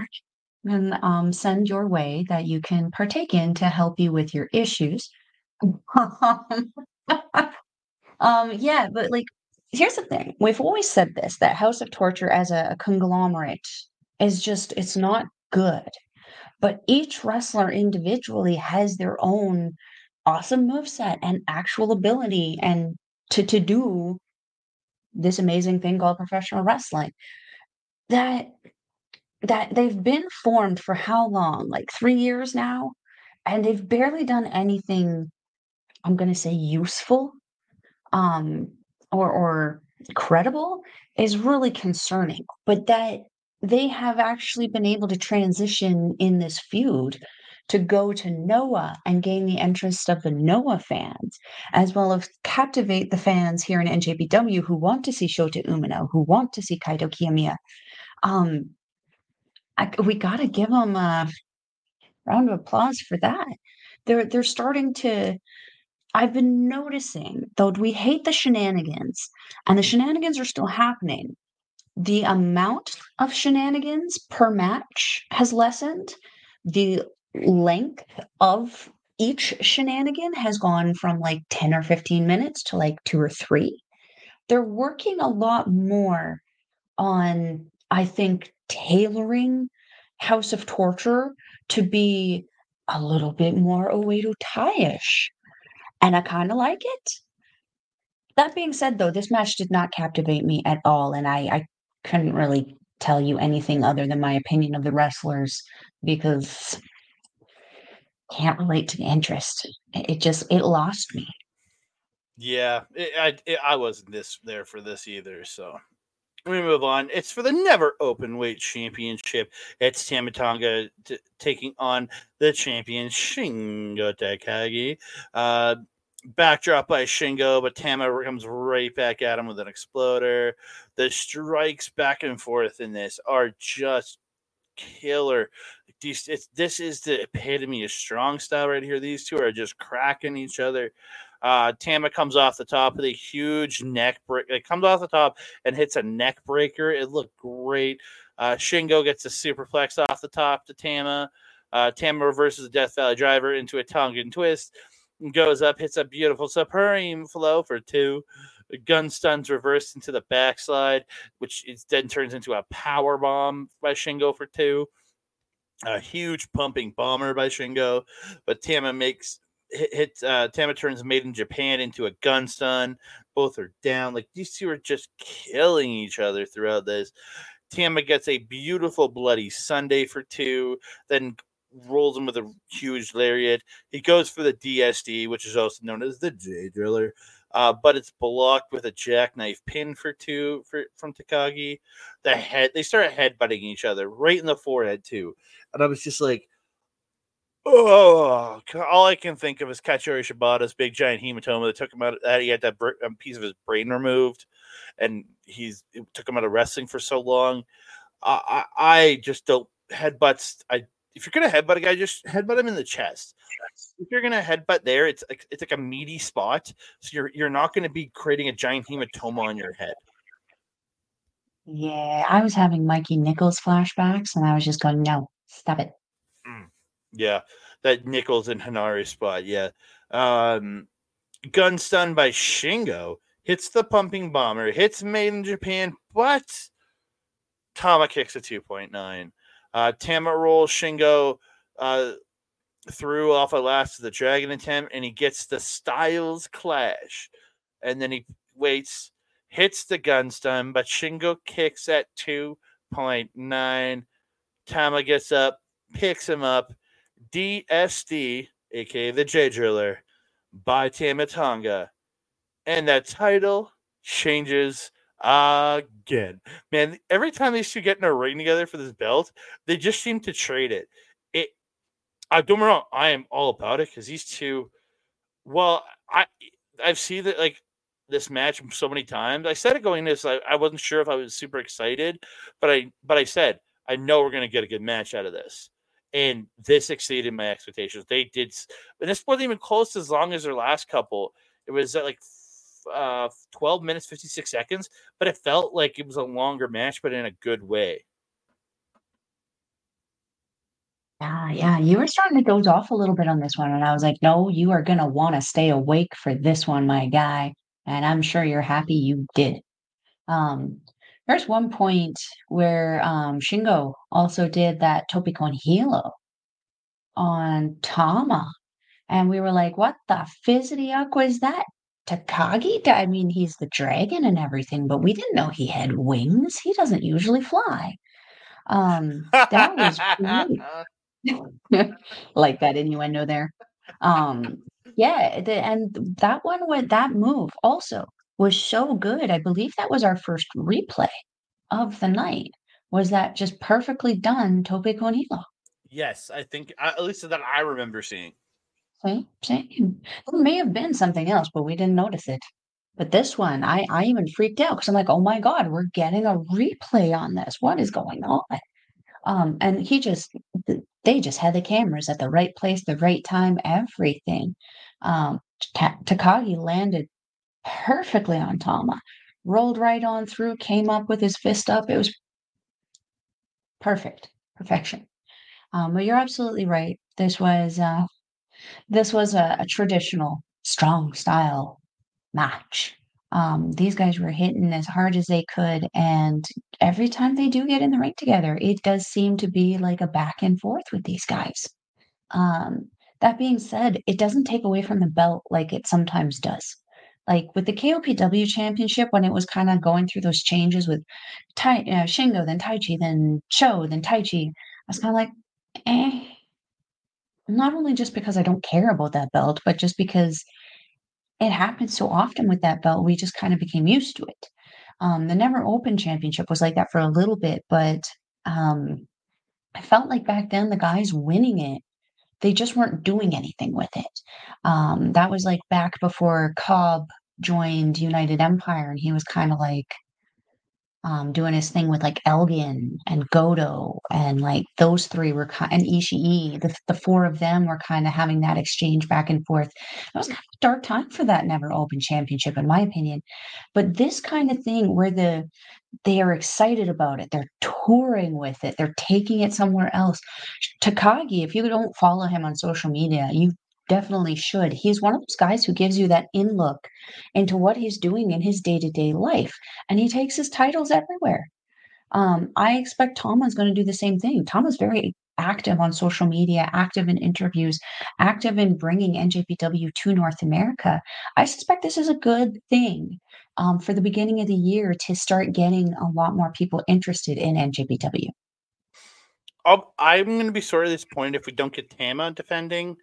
and um, send your way that you can partake in to help you with your issues. um, yeah, but like, here's the thing: we've always said this that House of Torture as a, a conglomerate is just it's not good. But each wrestler individually has their own awesome moveset and actual ability and to to do this amazing thing called professional wrestling. That that they've been formed for how long? Like 3 years now? And they've barely done anything i'm going to say useful um or or credible is really concerning. But that they have actually been able to transition in this feud to go to Noah and gain the interest of the Noah fans, as well as captivate the fans here in NJPW who want to see Shota Umino, who want to see Kaito Kiyomiya. Um, I, we got to give them a round of applause for that. They're they're starting to. I've been noticing, though we hate the shenanigans, and the shenanigans are still happening. The amount of shenanigans per match has lessened. The length of each shenanigan has gone from like 10 or 15 minutes to like two or three. They're working a lot more on, I think, tailoring House of Torture to be a little bit more Oedo Tai-ish. And I kind of like it. That being said, though, this match did not captivate me at all, and I, I couldn't really tell you anything other than my opinion of the wrestlers because can't relate to the interest. It, just it lost me. Yeah, it, I it, I wasn't this there for this either. So we move on. It's for the never open weight championship. It's Tama Tonga t- taking on the champion Shingo Takagi. Uh, backdrop by Shingo, but Tama comes right back at him with an exploder. The strikes back and forth in this are just killer. These, this is the epitome of strong style right here. These two are just cracking each other. Uh, Tama comes off the top with a huge neck break. It comes off the top and hits a neck breaker. It looked great. Uh, Shingo gets a superplex off the top to Tama. Uh, Tama reverses the Death Valley driver into a Tongan Twist. Goes up, hits a beautiful supreme flow for two. Gun stuns reversed into the backslide, which is, then turns into a power bomb by Shingo for two. A huge pumping bomber by Shingo, but Tama makes hit, hit uh, Tama turns Made in Japan into a gun stun. Both are down. Like these two are just killing each other throughout this. Tama gets a beautiful bloody Sunday for two, then rolls him with a huge lariat. He goes for the DSD, which is also known as the J Driller, uh, but it's blocked with a jackknife pin for two for from Takagi. The head they start headbutting each other right in the forehead too, and I was just like, oh, all I can think of is Katsuyori Shibata's big giant hematoma that took him out. That he had that piece of his brain removed, and he's took him out of wrestling for so long. I, I, I just don't headbutts. I if you're gonna headbutt a guy, just headbutt him in the chest. If you're gonna headbutt there, it's like it's like a meaty spot, so you're you're not gonna be creating a giant hematoma on your head. Yeah, I was having Mikey Nicholls flashbacks, and I was just going, "No, stop it." Mm. Yeah, that Nicholls and Henare spot. Yeah, um, gun stun by Shingo hits the pumping bomber, hits Made in Japan, but Tama kicks a two point nine. Uh, Tama rolls Shingo uh, through off a last of the dragon attempt, and he gets the Styles clash. And then he waits, hits the gun stun, but Shingo kicks at 2.9. Tama gets up, picks him up. DSD, aka the J Driller, by Tama Tonga. And that title changes again. Man, every time these two get in a ring together for this belt, they just seem to trade it. It I don't wrong, I am all about it because these two well, I I've seen that like this match so many times. I said it going this, I, I wasn't sure if I was super excited, but I but I said I know we're gonna get a good match out of this. And this exceeded my expectations. They did, and this wasn't even close as long as their last couple. It was like uh, 12 minutes 56 seconds, but it felt like it was a longer match, but in a good way. Yeah, yeah, you were starting to doze off a little bit on this one, and I was like, "No, you are gonna want to stay awake for this one, my guy." And I'm sure you're happy you did. Um, there's one point where um, Shingo also did that tope con hilo on Tama, and we were like, "What the fizzity is that?" Takagi, I mean, he's the dragon and everything, but we didn't know he had wings. He doesn't usually fly. Um, that was great. like that innuendo there. Um, yeah, the, and that one went that move also was so good. I believe that was our first replay of the night. Was that just perfectly done, Tope con hilo? Yes, I think at least that I remember seeing. Same, same. There may have been something else, but we didn't notice it. But this one, I, I even freaked out because I'm like, oh my God, we're getting a replay on this. What is going on? Um, and he just, they just had the cameras at the right place, the right time, everything. Um, Takagi landed perfectly on Tama, rolled right on through, came up with his fist up. It was perfect, perfection. Um, but you're absolutely right. This was uh, this was a, a traditional strong style match. Um, these guys were hitting as hard as they could, and every time they do get in the ring together, it does seem to be like a back and forth with these guys. Um, that being said, it doesn't take away from the belt like it sometimes does. Like with the KOPW championship, when it was kind of going through those changes with tai, uh, Shingo, then Taichi, then Cho, then Taichi, I was kind of like, eh, not only just because I don't care about that belt, but just because it happens so often with that belt, we just kind of became used to it. Um, the Never Open Championship was like that for a little bit, but um, I felt like back then the guys winning it, they just weren't doing anything with it. Um, that was like back before Cobb joined United Empire, and he was kind of like um, doing his thing with like Elgin and Goto, and like those three were kind and Ishii. The the four of them were kind of having that exchange back and forth. It was kind of a dark time for that Never Open Championship, in my opinion. But this kind of thing where the they are excited about it, they're touring with it, they're taking it somewhere else. Takagi, if you don't follow him on social media, you definitely should. He's one of those guys who gives you that in look into what he's doing in his day to day life, and he takes his titles everywhere. Um, I expect Tama's going to do the same thing. Tama's very active on social media, active in interviews, active in bringing NJPW to North America. I suspect this is a good thing um, for the beginning of the year to start getting a lot more people interested in NJPW. i am going to be sort of disappointed if we don't get Tama defending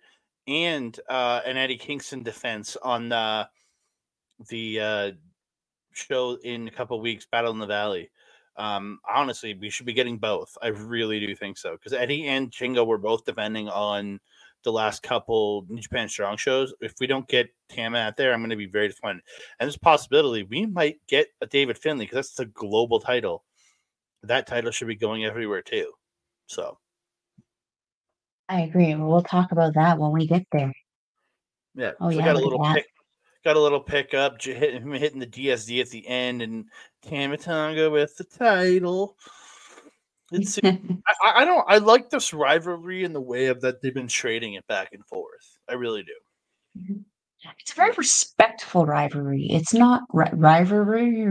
and uh, an Eddie Kingston defense on the the uh, show in a couple weeks, Battle in the Valley. Um, honestly, we should be getting both. I really do think so because Eddie and Shingo were both defending on the last couple New Japan Strong shows. If we don't get Tama out there, I'm going to be very disappointed. And there's possibility we might get a David Finlay because that's the global title. That title should be going everywhere too. So, I agree. We'll talk about that when we get there. Yeah. Oh, yeah. Got a little pick, got a little pickup, hitting, hitting the DSD at the end, and Tama Tonga with the title. It's, I, I, don't. I like this rivalry in the way of that they've been trading it back and forth. I really do. Mm-hmm. It's a very respectful rivalry. It's not ri- rivalry.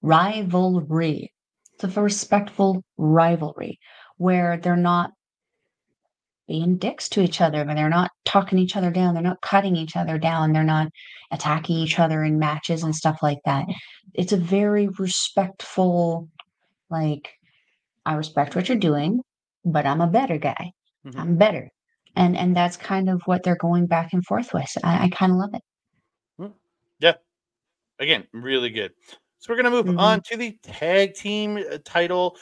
Rivalry. It's a respectful rivalry where they're not being dicks to each other, but they're not talking each other down. They're not cutting each other down. They're not attacking each other in matches and stuff like that. It's a very respectful, like, I respect what you're doing, but I'm a better guy. Mm-hmm. I'm better. And and that's kind of what they're going back and forth with. I, I kind of love it. Hmm. Yeah. Again, really good. So we're going to move mm-hmm. on to the tag team uh, title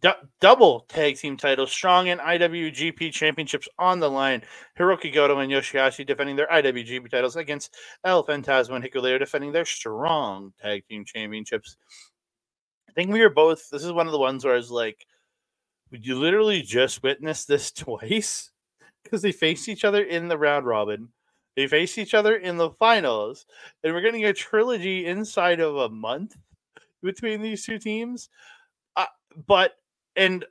D- double tag team titles, strong and IWGP championships on the line. Hiroki Goto and Yoshi-Hashi defending their IWGP titles against El Phantasmo and Hikuleo defending their strong tag team championships. I think we were both. This is one of the ones where I was like, "Would you literally just witness this twice?" Because they faced each other in the round robin, they faced each other in the finals, and we're getting a trilogy inside of a month between these two teams but and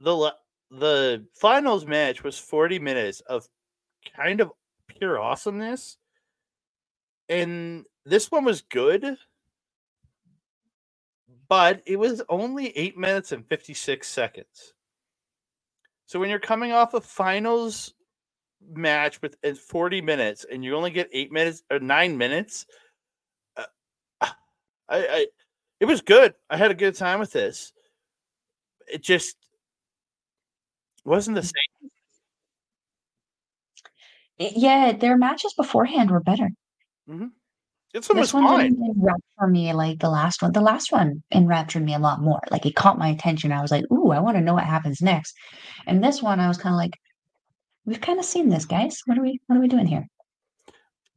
the the finals match was 40 minutes of kind of pure awesomeness and this one was good. But it was only 8 minutes and 56 seconds. So when you're coming off a finals match with 40 minutes and you only get 8 minutes or 9 minutes uh, I, I it was good. I had a good time with this. It just wasn't the same. Yeah, their matches beforehand were better. Mm-hmm. This one this one fine. didn't enrapture for me like the last one. The last one enraptured me a lot more. Like it caught my attention. I was like, "Ooh, I want to know what happens next." And this one, I was kind of like, "We've kind of seen this, guys. What are we? What are we doing here?"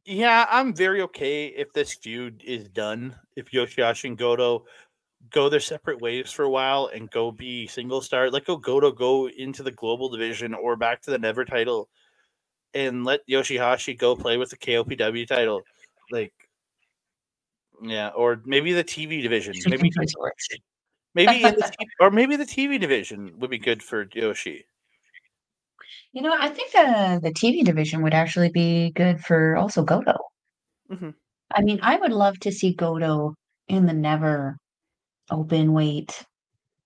Yeah, I'm very okay if this feud is done. If Yoshi-Hashi and Goto go their separate ways for a while and go be single star, let go Goto go into the global division or back to the Never title, and let Yoshi-Hashi go play with the KOPW title. Like, yeah, or maybe the TV division. Maybe maybe the, or maybe the TV division would be good for Yoshi. You know, I think the the TV division would actually be good for also Goto. Mm-hmm. I mean, I would love to see Goto in the never open weight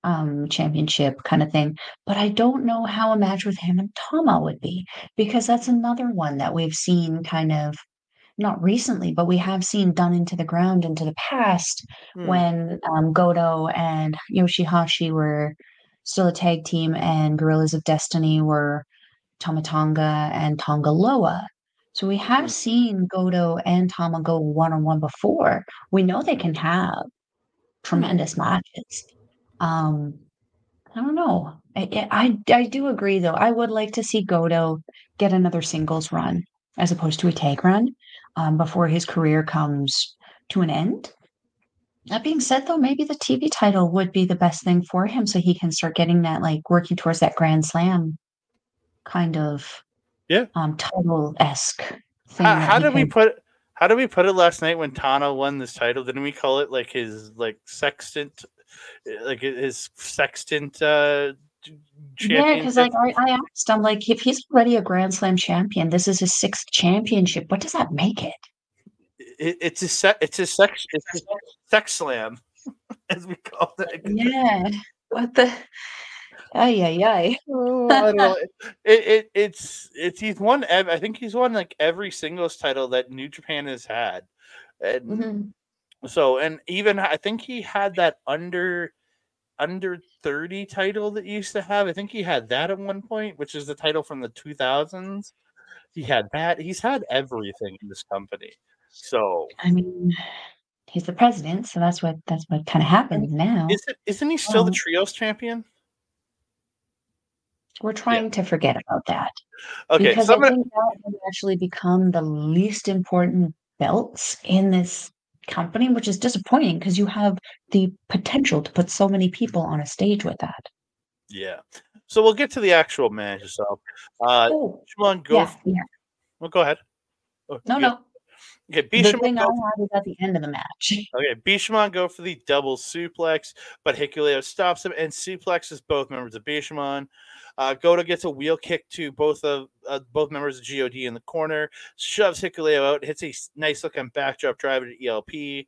um, championship kind of thing, but I don't know how a match with him and Tama would be because that's another one that we've seen kind of not recently, but we have seen done into the ground into the past mm. when um, Goto and Yoshi-Hashi were still a tag team and Gorillas of Destiny were Tama Tonga and Tonga Loa. So we have mm. seen Goto and Tama go one on one before. We know they can have tremendous matches. Um, I don't know. I, I, I do agree though. I would like to see Goto get another singles run as opposed to a tag run um, before his career comes to an end. That being said, though, maybe the TV title would be the best thing for him so he can start getting that, like working towards that Grand Slam kind of yeah um title esque How, how did we put how did we put it last night when Tana won this title? Didn't we call it like his like sextant, like his sextant? uh Yeah, because like I, I asked, I'm like, if he's already a Grand Slam champion, this is his sixth championship. What does that make it? it it's a se- it's a sex it's a sex slam, as we call it. Yeah. What the? Ay, ay, ay. Oh, I don't know. It, it it's it's he's won. ev- I think he's won like every singles title that New Japan has had, and Mhm. so and even I think he had that under under thirty title that he used to have. I think he had that at one point, which is the title from the two thousands. He had that. He's had everything in this company. So I mean, he's the president, so that's what that's what kind of happens now. isn't isn't he still the Um, trios champion? We're trying to forget about that Okay, because so I think that has actually become the least important belts in this company, which is disappointing because you have the potential to put so many people on a stage with that. yeah. So we'll get to the actual match itself. Uh, Oh, Bishamon go. yeah, yeah. Well, go ahead. Oh, No, yeah. no. Okay, The Bishamon thing I go had is at the end of the match. Okay, Bishamon go for the double suplex, but Hikuleo stops him and suplexes both members of Bishamon. Uh, Goto gets a wheel kick to both of uh, both members of God in the corner, shoves Hikuleo out, hits a nice looking backdrop driver to ELP.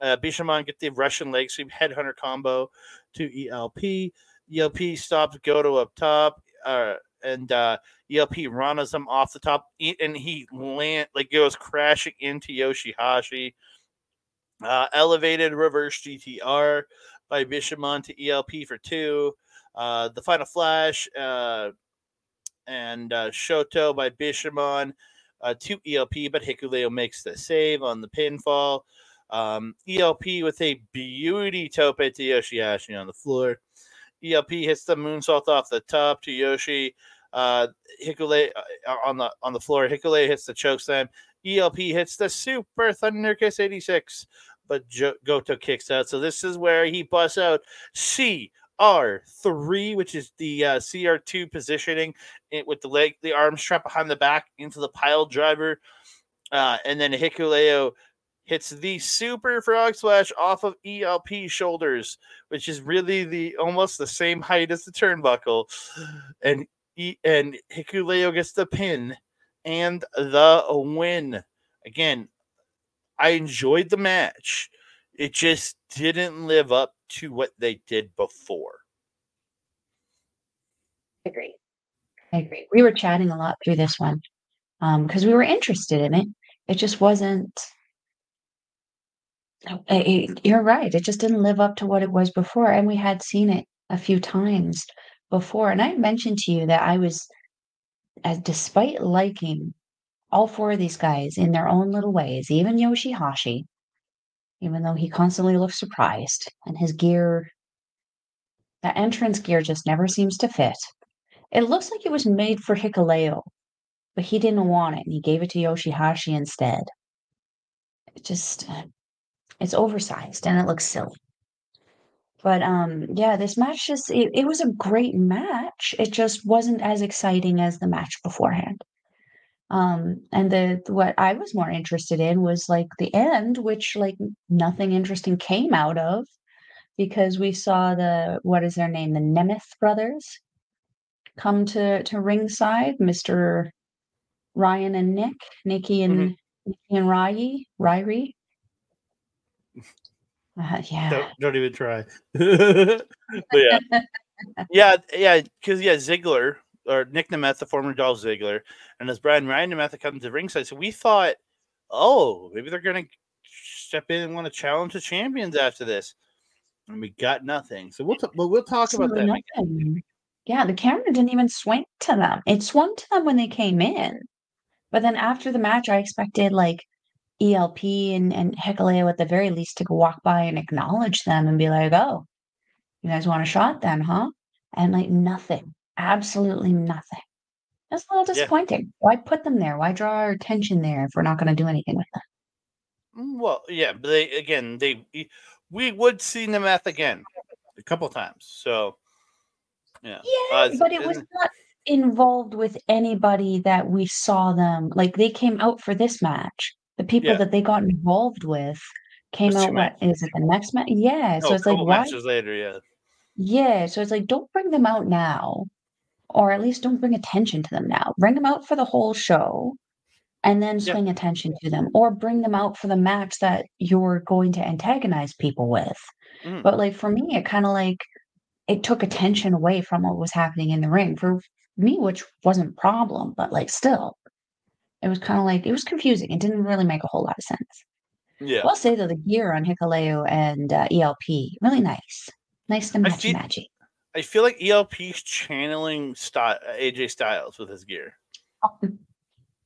Uh, Bishamon get the Russian leg sweep headhunter combo to ELP. ELP stops Goto up top, uh, and uh, ELP runs him off the top, and he land like goes crashing into Yoshi-Hashi. Uh, elevated reverse GTR by Bishamon to ELP for two. Uh, the final flash uh, and uh, Shoto by Bishamon uh, to ELP, but Hikuleo makes the save on the pinfall. Um, ELP with a beauty tope to Yoshi-Hashi on the floor. ELP hits the moonsault off the top to Yoshi. Uh, Hikule uh, on the on the floor. Hikule hits the choke slam. ELP hits the Super Thunder Kiss 86, but jo- Goto kicks out. So this is where he busts out CR3, which is the uh, CR2 positioning it, with the leg, the arm strap behind the back into the pile driver, uh, and then Hikuleo hits the Super Frog Splash off of ELP shoulders, which is really the almost the same height as the turnbuckle, and and Hikuleo gets the pin and the win. Again, I enjoyed the match. It just didn't live up to what they did before. I agree. I agree. We were chatting a lot through this one um, because we were interested in it. It just wasn't. it- it- you're right. It just didn't live up to what it was before, and we had seen it a few times before. And I mentioned to you that I was, as despite liking all four of these guys in their own little ways, even Yoshi-Hashi, even though he constantly looks surprised and his gear, that entrance gear just never seems to fit. It looks like it was made for Hikuleo, but he didn't want it and he gave it to Yoshi-Hashi instead. It just uh, it's oversized and it looks silly. But um yeah, this match just it, it was a great match. It just wasn't as exciting as the match beforehand. Um and the what I was more interested in was like the end, which like nothing interesting came out of because we saw the what is their name? The Nemeth brothers come to to ringside, Mr. Ryan and Nick, Nikki and Nikki and Rai, Ryrie. Uh, yeah. Don't, don't even try. but yeah, yeah, yeah, because yeah, Ziggler or Nick Nemeth, the former Dolph Ziggler, and as Brian Ryan Nemeth comes to ringside, so we thought, oh, maybe they're gonna step in and want to challenge the champions after this, and we got nothing. So we'll t- but we'll talk about that. Yeah, the camera didn't even swing to them. It swung to them when they came in. But then after the match, I expected like ELP and, and Hikuleo at the very least to go walk by and acknowledge them and be like, oh, you guys want a shot then, huh? And like nothing. Absolutely nothing. That's a little Yeah. disappointing. Why put them there? Why draw our attention there if we're not going to do anything with them? Well, yeah, but they again, they we would see Nemeth again a couple times. So yeah, Yeah, Uh, but it was not involved with anybody that we saw them. Like they came out for this match. The people Yeah. that they got involved with came out. What is it? The next match? Yeah. So no, a it's like why? later, yeah. Yeah. So it's like don't bring them out now, or at least don't bring attention to them now. Bring them out for the whole show, and then Yeah. swing attention to them, or bring them out for the match that you're going to antagonize people with. Mhm. But like for me, it kind of like it took attention away from what was happening in the ring for me, which wasn't a problem, but like still, it was kind of like it was confusing. It didn't really make a whole lot of sense. Yeah. I'll say though, the gear on Hikuleo and uh, ELP really nice, nice to I matchy feel- matchy. I feel like ELP's channeling Sty- AJ Styles with his gear.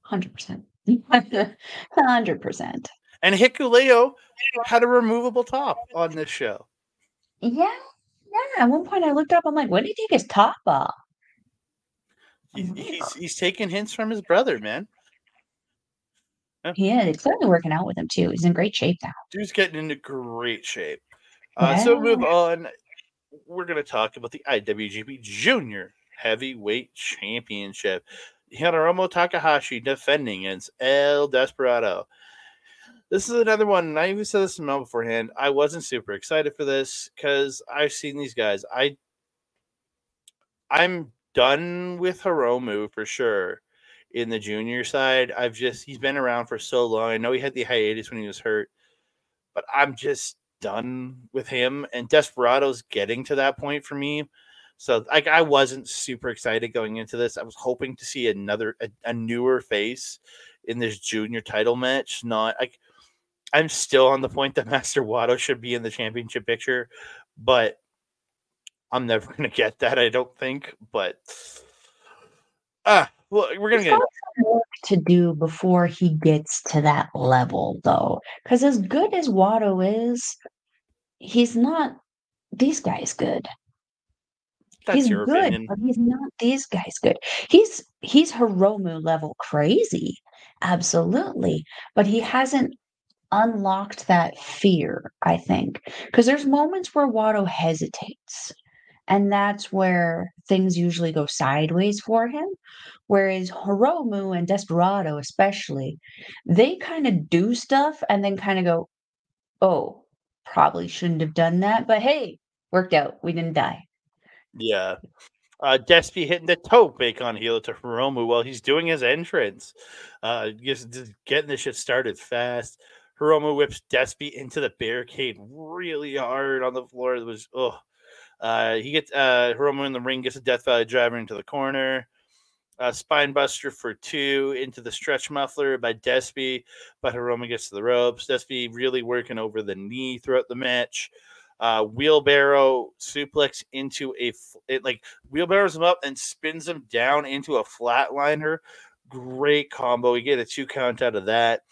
Hundred percent, hundred percent. And Hikuleo had a removable top on this show. Yeah, yeah. At one point, I looked up. I'm like, when did he take his top off? He's, he's, he's taking hints from his brother, man. Yeah, it's clearly working out with him too. He's in great shape now. Dude's getting into great shape. Uh, So move on. We're going to talk about the IWGP Junior Heavyweight Championship. Hiromu Takahashi defending against El Desperado. This is another one. And I even said this to Mel beforehand. I wasn't super excited for this because I've seen these guys. I I'm done with Hiromu for sure in the junior side. I've just he's been around for so long. I know he had the hiatus when he was hurt, but I'm just done with him. And Desperado's getting to that point for me. So like I wasn't super excited going into this. I was hoping to see another a, a newer face in this junior title match. Not like I'm still on the point that Master Wato should be in the championship picture, but I'm never gonna get that, I don't think. But ah, well, we're gonna get work to do before he gets to that level, though. Because as good as Wato is, he's not these guys good. that's he's your good, opinion. but he's not these guys good. He's he's Hiromu level crazy, absolutely, but he hasn't unlocked that fear. I think because there's moments where Wato hesitates, and that's where things usually go sideways for him. Whereas Hiromu and Desperado, especially, they kind of do stuff and then kind of go, "Oh, probably shouldn't have done that," but hey, worked out. We didn't die. Yeah. Uh, Despy hitting the tope con hilo to Hiromu while he's doing his entrance. Uh, just, just getting this shit started fast. Hiromu whips Despy into the barricade really hard on the floor. It was, oh. Uh, he gets uh, Hiromu in the ring, gets a Death Valley driver into the corner. Uh, spine buster for two into the stretch muffler by Despy, but Hiromu gets to the ropes. Despy really working over the knee throughout the match uh, wheelbarrow suplex into a it like wheelbarrows him up and spins him down into a flatliner. Great combo. We get a two count out of that.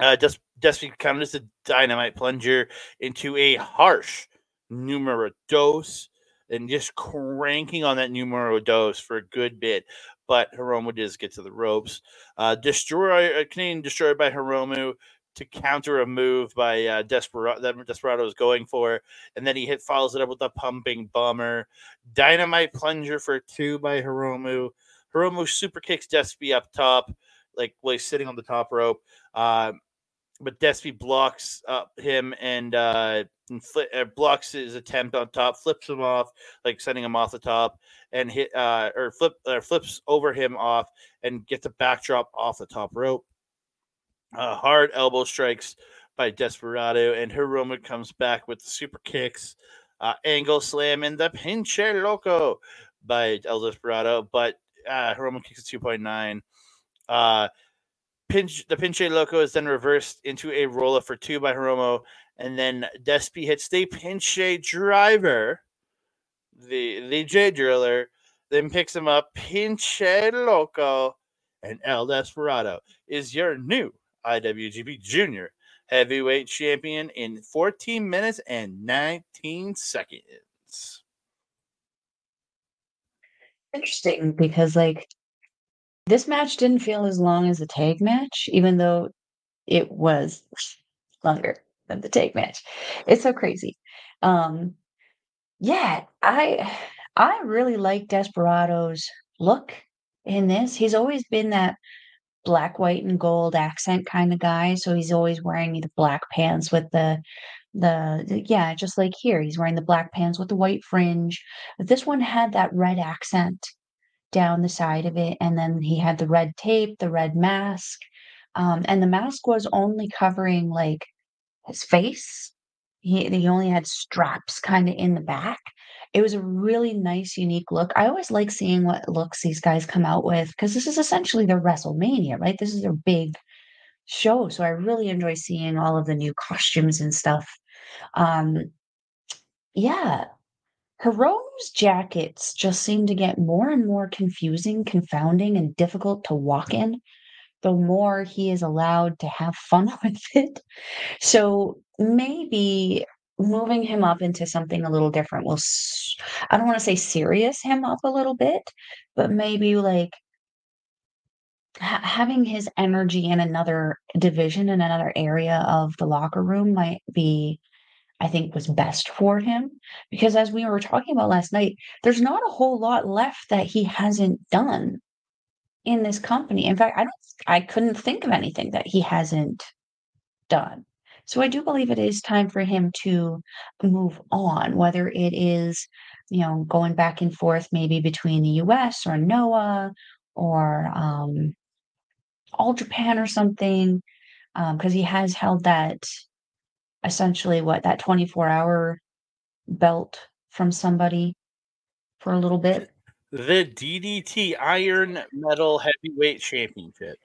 Uh, Des- Despy counters a dynamite plunger into a harsh numero dos and just cranking on that numero dos for a good bit. But Hiromu does get to the ropes. Uh, destroy, uh, Canadian destroyer by Hiromu to counter a move by uh, Desperado that Desperado is going for, and then he hit follows it up with a pumping bomber, dynamite plunger for two by Hiromu. Hiromu super kicks Despy up top, like while he's sitting on the top rope. Uh, but Despy blocks up him and uh, and fli- uh, blocks his attempt on top, flips him off, like sending him off the top, and hit uh, or flip or flips over him off and gets a backdrop off the top rope. Uh, hard elbow strikes by Desperado, and Hiromu comes back with the super kicks, uh, angle slam, and the pinche loco by El Desperado. But uh, Hiromu kicks a 2.9. Uh, pinch the pinche loco is then reversed into a roll up for two by Hiromu, and then Despy hits the pinche driver, the the J driller, then picks him up. Pinche loco, and El Desperado is your new IWGP Junior Heavyweight Champion in 14 minutes and 19 seconds. Interesting because like this match didn't feel as long as the tag match, even though it was longer than the tag match. It's so crazy. Um yeah, I I really like Desperado's look in this. He's always been that black, white, and gold accent kind of guy. So he's always wearing the black pants with the the yeah, just like here, he's wearing the black pants with the white fringe. But this one had that red accent down the side of it, and then he had the red tape, the red mask. Um, and the mask was only covering like his face. He he only had straps kind of in the back, It was a really nice, unique look. I always like seeing what looks these guys come out with because this is essentially their WrestleMania, right? This is their big show. So I really enjoy seeing all of the new costumes and stuff. Um, yeah, Hiromu's jackets just seem to get more and more confusing, confounding, and difficult to walk in, the more he is allowed to have fun with it. So maybe moving him up into something a little different will, I don't want to say serious him up a little bit, but maybe like ha- having his energy in another division, in another area of the locker room might be I think was best for him because as we were talking about last night, there's not a whole lot left that he hasn't done in this company. In fact, I don't I couldn't think of anything that he hasn't done. So I do believe it is time for him to move on, whether it is, you know, going back and forth maybe between the US or Noah or um, All Japan or something, because he has held that essentially what that 24 hour belt from somebody for a little bit. The DDT Iron Metal Heavyweight Championship.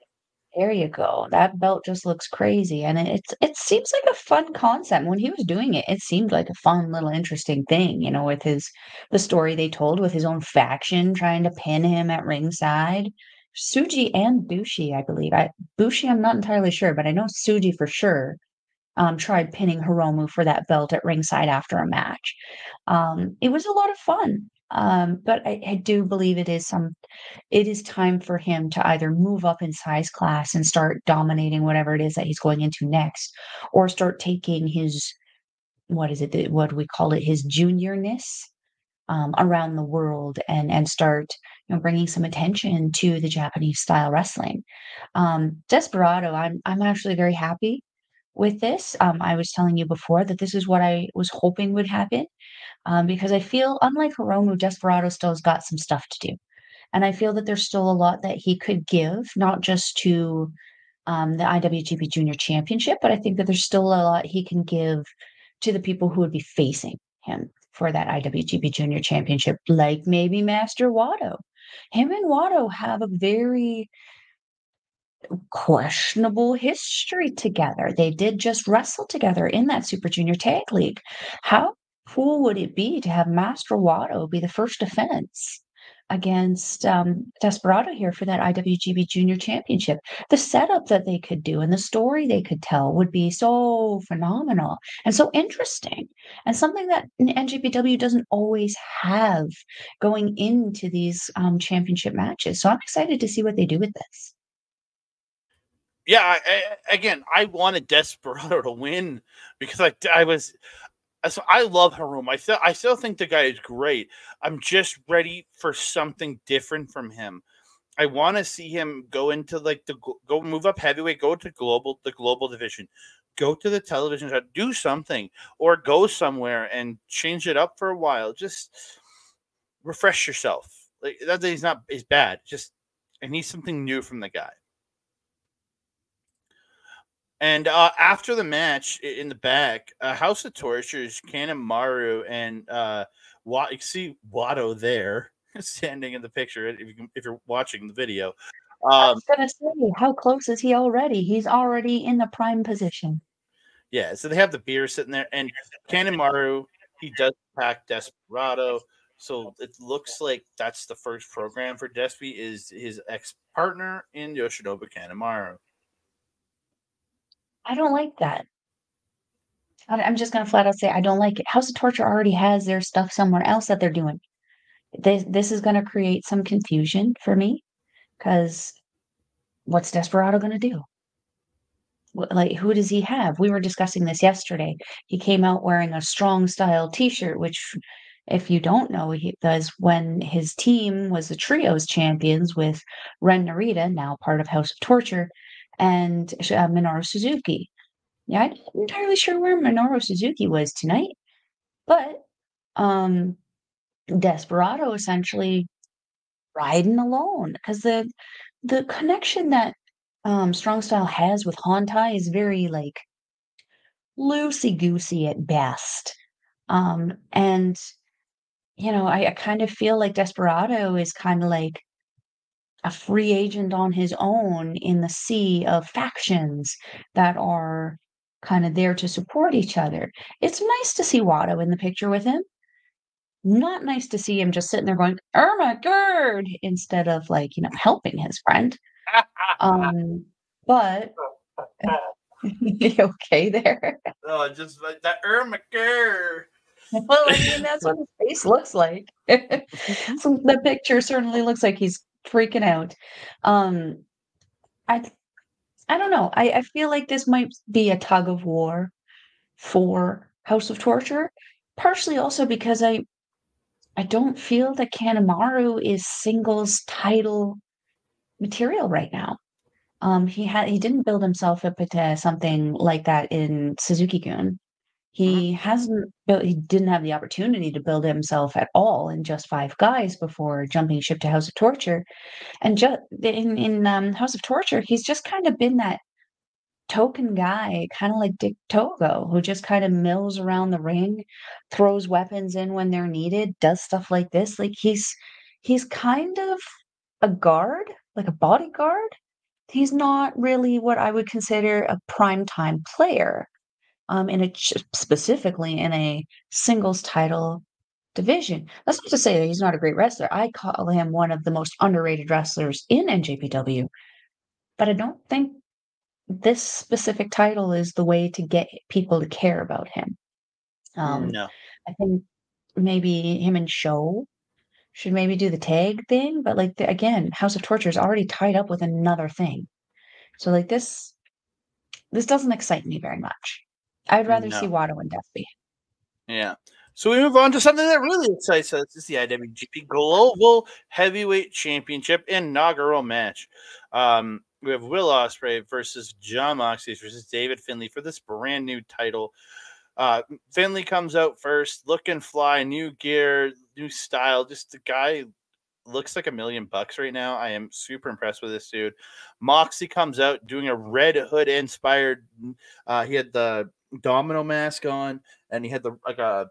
There you go. That belt just looks crazy, and it's it seems like a fun concept. When he was doing it, it seemed like a fun little interesting thing, you know, with his the story they told with his own faction trying to pin him at ringside. Tsuji and Bushi, I believe. I Bushi, I'm not entirely sure, but I know Tsuji for sure um, tried pinning Hiromu for that belt at ringside after a match. Um, it was a lot of fun. Um, but I, I do believe it is some it is time for him to either move up in size class and start dominating whatever it is that he's going into next, or start taking his what is it what do we call it his juniorness um, around the world and and start you know bringing some attention to the Japanese style wrestling. Um, Desperado, I'm I'm actually very happy with this. Um, I was telling you before that this is what I was hoping would happen um, because I feel, unlike Hiromu, Desperado still has got some stuff to do. And I feel that there's still a lot that he could give, not just to um, the IWGP Junior Championship, but I think that there's still a lot he can give to the people who would be facing him for that IWGP Junior Championship, like maybe Master Wato. Him and Wato have a very questionable history together. They did just wrestle together in that Super Junior Tag League. How cool would it be to have Master Wato be the first defense against um, Desperado here for that IWGP Junior Championship? The setup that they could do and the story they could tell would be so phenomenal and so interesting, and something that NJPW doesn't always have going into these um, championship matches. So I'm excited to see what they do with this yeah, I, I, again, I wanted Desperado to win because I, I was, so I love Harum. I still, I still think the guy is great. I'm just ready for something different from him. I want to see him go into like the go move up heavyweight, go to global the global division, go to the television do something, or go somewhere and change it up for a while. Just refresh yourself. Like that he's not is bad. Just I need something new from the guy. And uh, after the match in the back, uh, House of Tortures, Kanemaru, and uh, Wa- you see Wato there standing in the picture if, you can, if you're watching the video. Um, I was gonna say, how close is he already? He's already in the prime position. Yeah, so they have the beer sitting there, and Kanemaru he does pack Desperado, so it looks like that's the first program for Despy is his ex partner in Yoshinobu Kanemaru. I don't like that. I'm just gonna flat out say I don't like it. House of Torture already has their stuff somewhere else that they're doing. This this is gonna create some confusion for me because what's Desperado gonna do? Like, who does he have? We were discussing this yesterday. He came out wearing a strong style T-shirt, which, if you don't know, he does when his team was the trios champions with Ren Narita, now part of House of Torture, and uh, Minoru Suzuki. Yeah, I'm not entirely sure where Minoru Suzuki was tonight, but um, Desperado essentially riding alone because the the connection that um, Strong Style has with Hontai is very like loosey goosey at best, um, and you know, I, I kind of feel like Desperado is kind of like a free agent on his own in the sea of factions that are kind of there to support each other. It's nice to see Wato in the picture with him. Not nice to see him just sitting there going, Irma Gerd, instead of like, you know, helping his friend. um, but okay there? Oh, just like that Irma Gerd. Well, I mean, that's what his face looks like. so the picture certainly looks like he's freaking out. Um, I, I don't know. I, I feel like this might be a tug of war for House of Torture, partially also because I, I don't feel that Kanemaru is singles title material right now. Um, he had he didn't build himself up into something like that in Suzuki-gun. He hasn't built he didn't have the opportunity to build himself at all in just five guys before jumping ship to House of Torture. And just in, in um, House of Torture, he's just kind of been that token guy, kind of like Dick Togo, who just kind of mills around the ring, throws weapons in when they're needed, does stuff like this. Like he's he's kind of a guard, like a bodyguard. He's not really what I would consider a primetime player um, in a specifically in a singles title division. That's not to say that he's not a great wrestler. I call him one of the most underrated wrestlers in NJPW, but I don't think this specific title is the way to get people to care about him. Um, no, I think maybe him and Sho should maybe do the tag thing, but like the, again, House of Torture is already tied up with another thing. So like this, this doesn't excite me very much. I'd rather No. see Wato and Dusty. Yeah. So we move on to something that really excites us. It's the IWGP Global Heavyweight Championship inaugural match. Um, we have Will Ospreay versus Jon Moxley versus David Finlay for this brand new title. Uh, Finlay comes out first, looking fly, new gear, new style. Just the guy looks like a million bucks right now. I am super impressed with this dude. Moxley comes out doing a Red Hood inspired. Uh, he had the domino mask on, and he had the like a,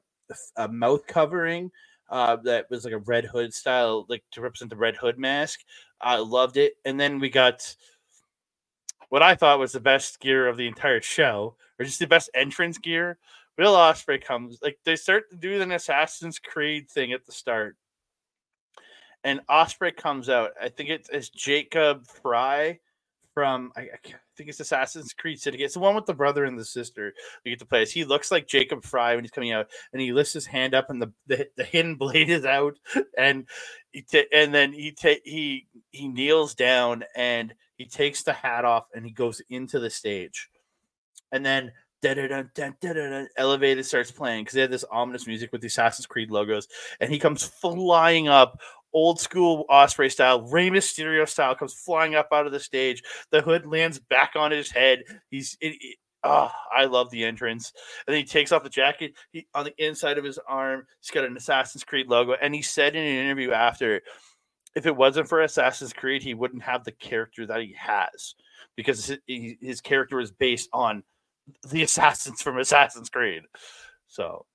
a mouth covering uh, that was like a Red Hood style, like to represent the Red Hood mask. I loved it. And then we got what I thought was the best gear of the entire show, or just the best entrance gear. Will Ospreay comes like they start to do an Assassin's Creed thing at the start, and Ospreay comes out. I think it's, it's Jacob Frye from I, I think it's Assassin's Creed Syndicate. It's the one with the brother and the sister you get to play. as. He looks like Jacob Frye when he's coming out, and he lifts his hand up, and the the, the hidden blade is out, and he ta- and then he ta- he he kneels down and he takes the hat off and he goes into the stage, and then. Elevated starts playing because they had this ominous music with the Assassin's Creed logos, and he comes flying up, old school Ospreay style, Rey Mysterio style, comes flying up out of the stage. The hood lands back on his head. He's it, it, oh, I love the entrance. And he takes off the jacket. He on the inside of his arm, he's got an Assassin's Creed logo. And he said in an interview after, if it wasn't for Assassin's Creed, he wouldn't have the character that he has because his, his character is based on the assassins from Assassin's Creed. So,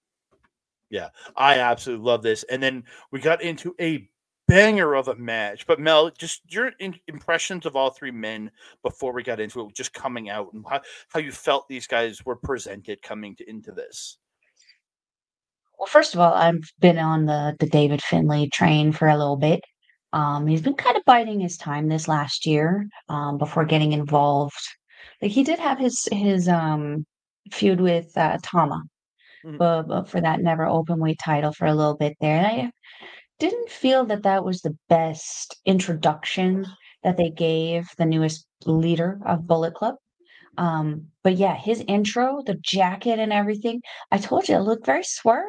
yeah, I absolutely love this. And then we got into a banger of a match. But Mel, just your in- impressions of all three men before we got into it, just coming out, and how, how you felt these guys were presented coming to, into this. Well, first of all, I've been on the the David Finlay train for a little bit. Um, he's been kind of biding his time this last year um, before getting involved. Like he did have his his um, feud with uh, Tama, Mhm. but, but for that never open weight title for a little bit there. And I didn't feel that that was the best introduction that they gave the newest leader of Bullet Club. Um, but yeah, his intro, the jacket and everything, I told you it looked very swerve,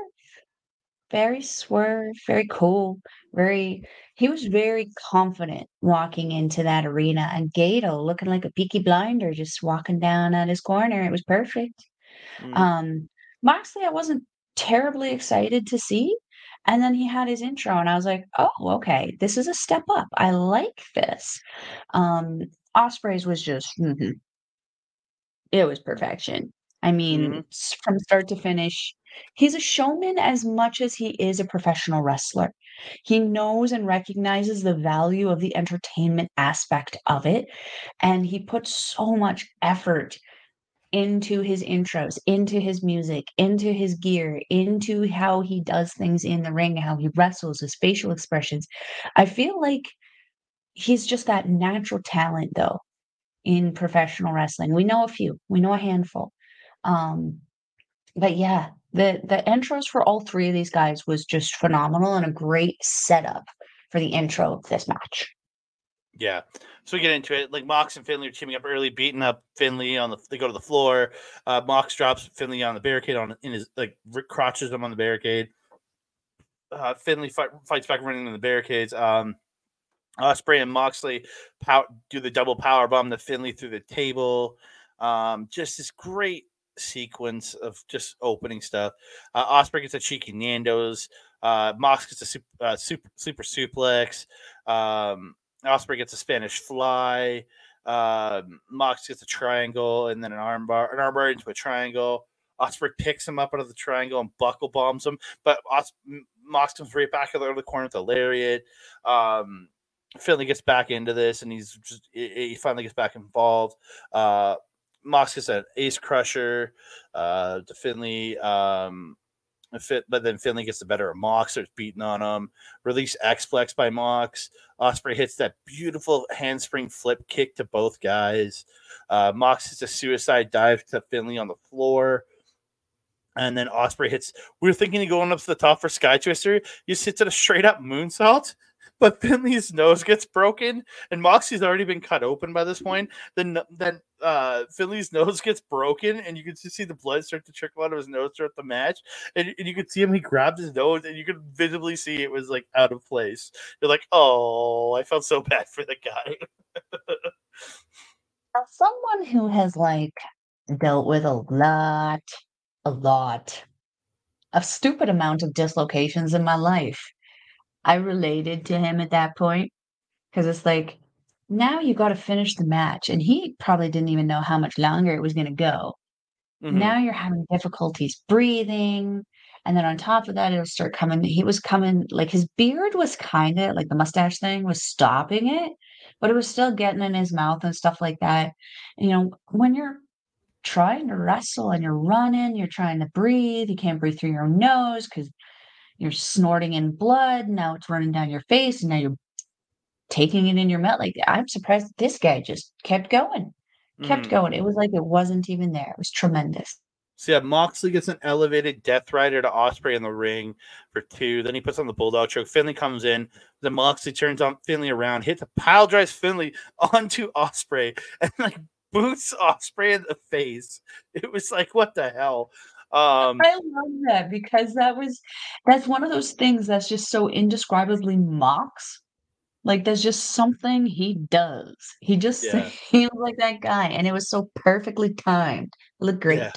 very swerve, very cool, very he was very confident walking into that arena and Gedo looking like a peaky blinder just walking down at his corner. It was perfect. Mm. Um, Moxley, I wasn't terribly excited to see. And then he had his intro, and I was like, oh, okay, this is a step up. I like this. Um, Ospreay's was just, mhm. it was perfection. I mean, Mhm. from start to finish, He's a showman as much as he is a professional wrestler. He knows and recognizes the value of the entertainment aspect of it. And he puts so much effort into his intros, into his music, into his gear, into how he does things in the ring, how he wrestles, his facial expressions. I feel like he's just that natural talent, though, in professional wrestling. We know a few, we know a handful. Um, but yeah, the the intros for all three of these guys was just phenomenal and a great setup for the intro of this match. Yeah. So we get into it. Like Mox and Finlay are teaming up early, beating up Finlay on the. They go to the floor. Uh, Mox drops Finlay on the barricade on in his like crotches him on the barricade. Uh, Finlay fight, fights back running in the barricades. Um, Ospreay and Moxley pow- do the double power bomb to Finlay through the table. Um, just this great sequence of just opening stuff. Uh, Ospreay gets a cheeky Nando's. Uh, Mox gets a super, uh, super, super suplex. Um, Ospreay gets a Spanish fly. Um, Mox gets a triangle and then an armbar, an armbar into a triangle. Ospreay picks him up out of the triangle and buckle bombs him, but Os- Mox comes right back out of the corner with a lariat. Um, Finlay gets back into this, and he's just he finally gets back involved. Uh, Mox gets an ace crusher uh, to Finlay. Um, Fit, but then Finlay gets the better of Mox, starts beating on him. Release X-Plex by Mox. Ospreay hits that beautiful handspring flip kick to both guys. Uh, Mox hits a suicide dive to Finlay on the floor. And then Ospreay hits. We were thinking of going up to the top for Sky Twister. You hits it a straight up moonsault but Finlay's nose gets broken, and Moxie's already been cut open by this point. Then then uh, Finlay's nose gets broken, and you can just see the blood start to trickle out of his nose throughout the match. And, and you can see him; he grabbed his nose, and you could visibly see it was like out of place. You're like, "Oh, I felt so bad for the guy." As someone who has like dealt with a lot, a lot, a stupid amount of dislocations in my life I related to him at that point because it's like, now you got to finish the match. And he probably didn't even know how much longer it was going to go. Mm-hmm. Now you're having difficulties breathing. And then on top of that, it'll start coming. He was coming, like his beard was kind of like the mustache thing was stopping it, but it was still getting in his mouth and stuff like that. And, you know, when you're trying to wrestle and you're running, you're trying to breathe, you can't breathe through your nose because you're snorting in blood. Now it's running down your face, and now you're taking it in your mouth. Like I'm surprised this guy just kept going, kept mm. going. It was like it wasn't even there. It was tremendous. So yeah, Moxley gets an elevated Death Rider to Ospreay in the ring for two. Then he puts on the Bulldog choke. Finlay comes in. Then Moxley turns on Finlay around, hits a pile drives Finlay onto Ospreay, and like boots Ospreay in the face. It was like, what the hell? Um, I love that because that was that's one of those things that's just so indescribably Mox. Like there's just something he does. He just yeah. feels like that guy, and it was so perfectly timed. It looked great. Yeah.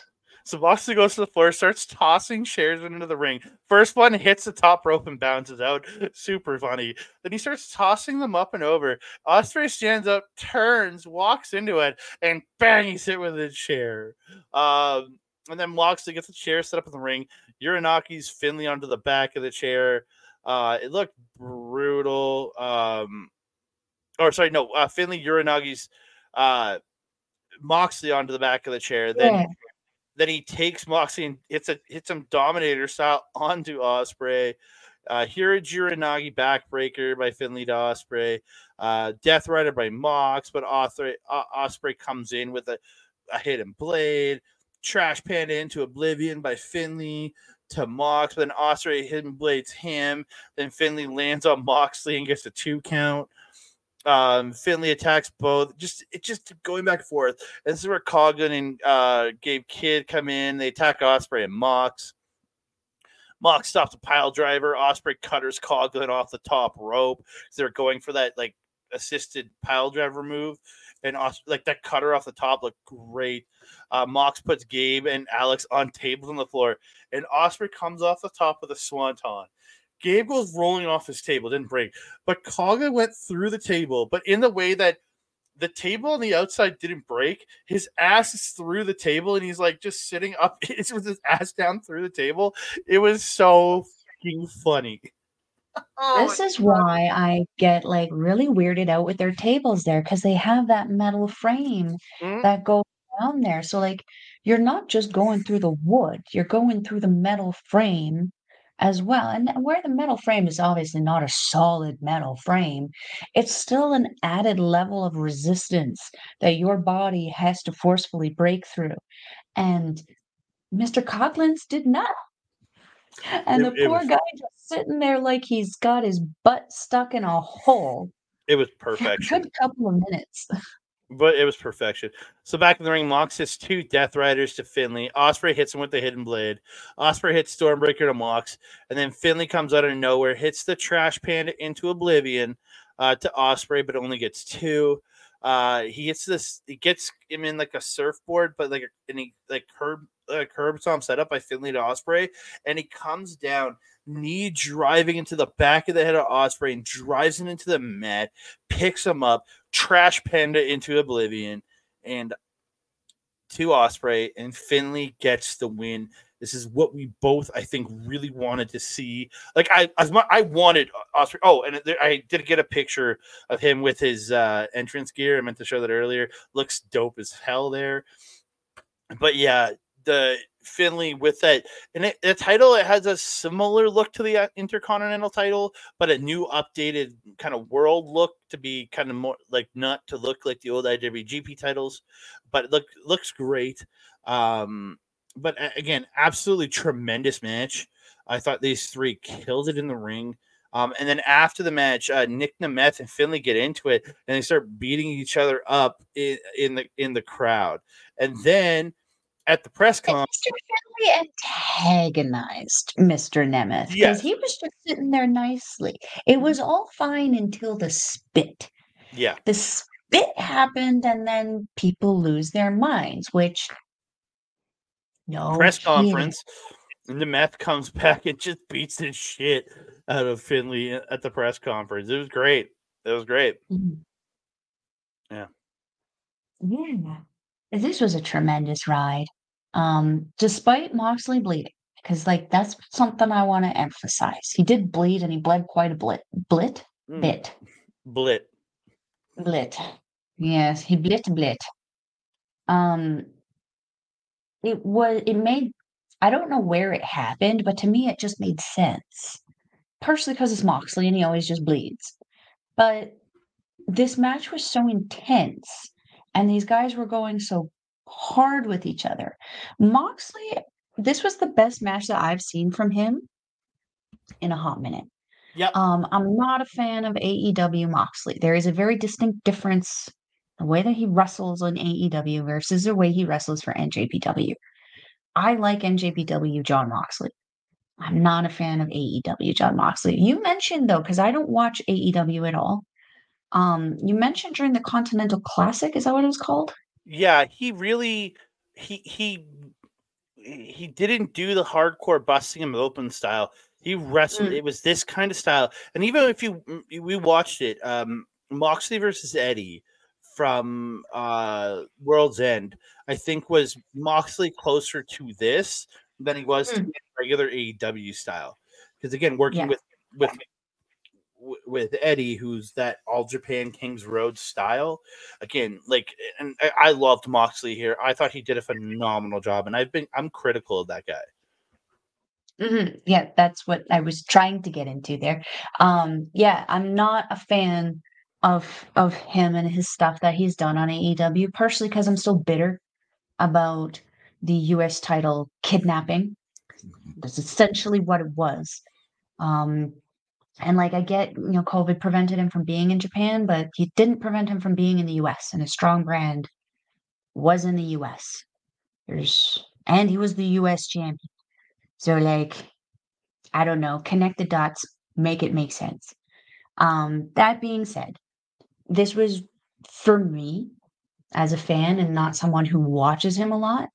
So Moxley goes to the floor, starts tossing chairs into the ring. First one hits the top rope and bounces out. Super funny. Then he starts tossing them up and over. Ospreay stands up, turns, walks into it, and bang, he's hit with a chair. Um, and then Moxley gets the chair set up in the ring. Uranage's Finlay onto the back of the chair. Uh, it looked brutal. Um, or sorry, no, uh, Finlay Uranage's uh, Moxley onto the back of the chair. Then yeah. then he takes Moxley and hits a hits him Dominator style onto Ospreay. Uh, Hirooji Uranage backbreaker by Finlay to Ospreay. Uh, Death Rider by Mox, but Ospreay, uh, Ospreay comes in with a, a hidden blade trash panda into oblivion by Finlay to Mox. Then Ospreay hidden blades him. Then Finlay lands on Moxley and gets a two count. Um, Finlay attacks both. Just it just going back and forth. And this is where Coughlin and uh, Gabe Kidd come in. They attack Ospreay and Mox. Mox stops a pile driver. Ospreay cutters Coughlin off the top rope. They're going for that like assisted pile driver move and like that cutter off the top looked great. Uh, Mox puts Gabe and Alex on tables on the floor, and Ospreay comes off the top of the swanton. Gabe goes rolling off his table, didn't break, but Kaga went through the table, but in the way that the table on the outside didn't break. His ass is through the table, and he's like just sitting up with his ass down through the table. It was so fucking funny. Oh this is why I get like really weirded out with their tables there because they have that metal frame mm-hmm. that goes down there. So like you're not just going through the wood, you're going through the metal frame as well. And where the metal frame is obviously not a solid metal frame, it's still an added level of resistance that your body has to forcefully break through. And Mr. Coughlin's did not. And it, the poor was, guy just sitting there like he's got his butt stuck in a hole. It was perfect. Good couple of minutes. but it was perfection. So back in the ring, Mox hits two Death Riders to Finlay. Ospreay hits him with the hidden blade. Ospreay hits Stormbreaker to Mox, and then Finlay comes out of nowhere, hits the Trash Panda into Oblivion uh, to Ospreay, but only gets two. Uh, he hits this. He gets him in like a surfboard, but like and he like curb uh, curb stomp set up by Finlay to Ospreay, and he comes down knee driving into the back of the head of Ospreay, and drives him into the mat, picks him up, trash Panda into oblivion, and to Ospreay, and Finlay gets the win. This is what we both, I think, really wanted to see. Like I, I wanted Ospreay. Oh, and I did get a picture of him with his uh, entrance gear. I meant to show that earlier. Looks dope as hell there. But yeah, the Finlay with that, and it, the title it has a similar look to the uh, Intercontinental title, but a new updated kind of world look to be kind of more like not to look like the old IWGP titles, but it look looks great. Um, but again, absolutely tremendous match. I thought these three killed it in the ring. Um, and then after the match, uh, Nick Nemeth and Finlay get into it, and they start beating each other up in, in the in the crowd. And then at the press conference. Mr. Finlay antagonized Mr. Nemeth because yes. he was just sitting there nicely. It was all fine until the spit. Yeah. The spit happened, and then people lose their minds, which no press conference. And Nemeth comes back and just beats the shit out of Finlay at the press conference. It was great. It was great. Mm-hmm. Yeah. Yeah this was a tremendous ride. Um, despite Moxley bleeding, because like that's something I want to emphasize. He did bleed and he bled quite a blit. Blit? Mm. Bit. Blit. Blit. Yes, he blit blit. Um it was it made I don't know where it happened, but to me it just made sense. Partially because it's Moxley and he always just bleeds. But this match was so intense and these guys were going so hard with each other. Moxley, this was the best match that I've seen from him in a hot minute. Yeah. Um, I'm not a fan of AEW Moxley. There is a very distinct difference the way that he wrestles on AEW versus the way he wrestles for NJPW. I like NJPW Jon Moxley. I'm not a fan of AEW Jon Moxley. You mentioned though, because I don't watch AEW at all. Um, you mentioned during the Continental Classic, is that what it was called? Yeah, he really he he he didn't do the hardcore busting him open style. He wrestled. Mm. It was this kind of style. And even if you we watched it, um, Moxley versus Eddie from uh World's End, I think was Moxley closer to this than he was mm. to regular AEW style. Because again, working yeah. with with with Eddie, who's that All Japan Kings Road style. Again, like, and I, I loved Moxley here. I thought he did a phenomenal job, and I've been I'm critical of that guy. Mm-hmm. Yeah, that's what I was trying to get into there. Um, yeah, I'm not a fan of of him and his stuff that he's done on AEW, partially because I'm still bitter about the U.S. title kidnapping. That's essentially what it was. Um, and like I get, you know, COVID prevented him from being in Japan, but he didn't prevent him from being in the US. And a strong brand was in the US. There's and he was the US champion. So like, I don't know, connect the dots, make it make sense. Um, that being said, this was for me as a fan and not someone who watches him a lot.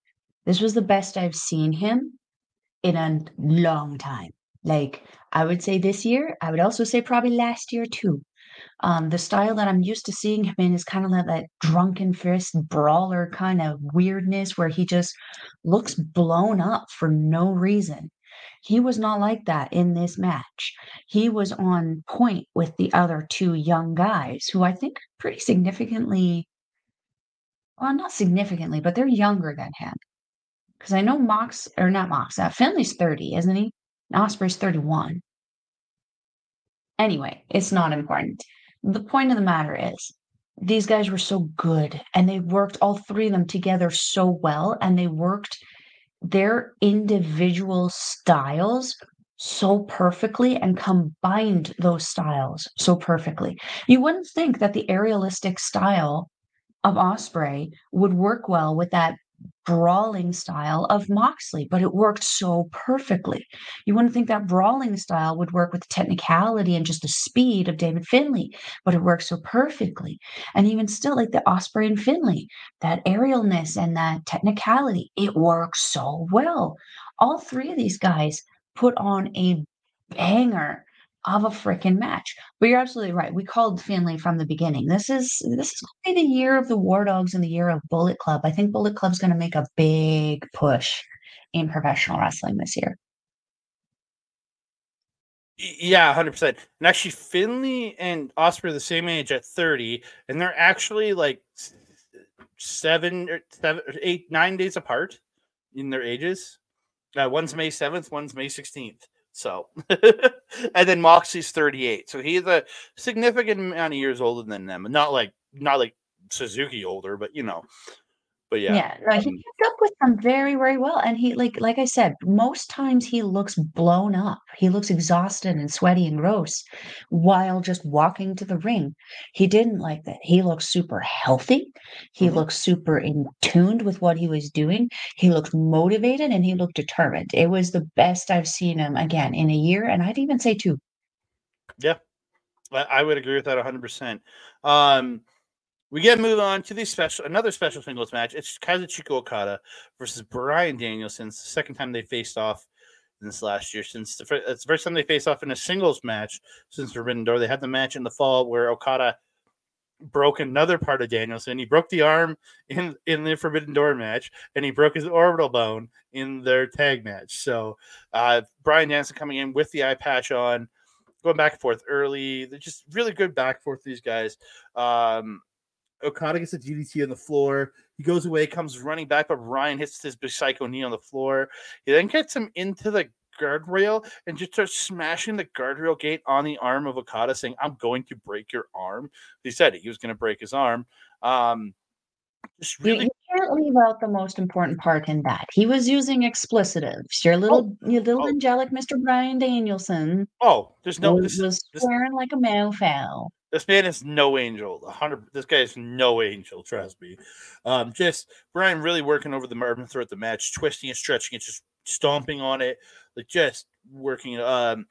This was the best I've seen him in a long time. Like I would say this year, I would also say probably last year too. Um, the style that I'm used to seeing him in is kind of like that drunken fist brawler kind of weirdness where he just looks blown up for no reason. He was not like that in this match. He was on point with the other two young guys who I think pretty significantly, well, not significantly, but they're younger than him. Because I know Mox, or not Mox, uh, Finlay's 30, isn't he? Ospreay's 31. Anyway, it's not important. The point of the matter is, these guys were so good and they worked all three of them together so well and they worked their individual styles so perfectly and combined those styles so perfectly. You wouldn't think that the aerialistic style of Ospreay would work well with that brawling style of Moxley, but it worked so perfectly. You wouldn't think that brawling style would work with the technicality and just the speed of David Finlay, but it worked so perfectly. And even still, like the Ospreay and Finlay, that aerialness and that technicality, it works so well. All three of these guys put on a banger of a freaking match. But you're absolutely right. We called Finlay from the beginning. This is this is going to be the year of the War Dogs and the year of Bullet Club. I think Bullet Club's going to make a big push in professional wrestling this year. Yeah, hundred percent. And actually, Finlay and Ospreay are the same age at thirty, and they're actually like seven or seven, or eight, nine days apart in their ages. Uh, one's May seventh, one's May sixteenth. So, and then Moxie's 38. So he's a significant amount of years older than them. Not like, not like Suzuki older, but you know, but yeah, Yeah, no, he um, kept up with them very, very well. And he like like I said, most times he looks blown up. He looks exhausted and sweaty and gross while just walking to the ring. He didn't like that. He looked super healthy. He Mhm. looked super in tuned with what he was doing. He looked motivated and he looked determined. It was the best I've seen him again in a year, and I'd even say two. yeah, I, I would agree with that 100%. Um, we get move on to the special, another special singles match. It's Kazuchika Okada versus Bryan Danielson. It's the second time they faced off this last year. Since the, fir- it's the first time they faced off in a singles match since Forbidden Door. They had the match in the fall where Okada broke another part of Danielson. He broke the arm in in the Forbidden Door match, and he broke his orbital bone in their tag match. So uh, Bryan Danielson coming in with the eye patch on, going back and forth early. They're just really good back and forth. These guys. Um, Okada gets a DDT on the floor. He goes away, comes running back, but Ryan hits his psycho knee on the floor. He then gets him into the guardrail and just starts smashing the guardrail gate on the arm of Okada, saying, I'm going to break your arm. He said he was going to break his arm. Um, just You, really, you can't leave out the most important part in that. He was using explicitives. Your little, your little oh. angelic Mr. Bryan Danielson oh, there's no, was, this, was this- swearing like a mofo. This man is no angel. A hundred. This guy is no angel. Trust me. Um, just Bryan really working over the arm throughout the match, twisting and stretching it, just stomping on it, like just working. Um,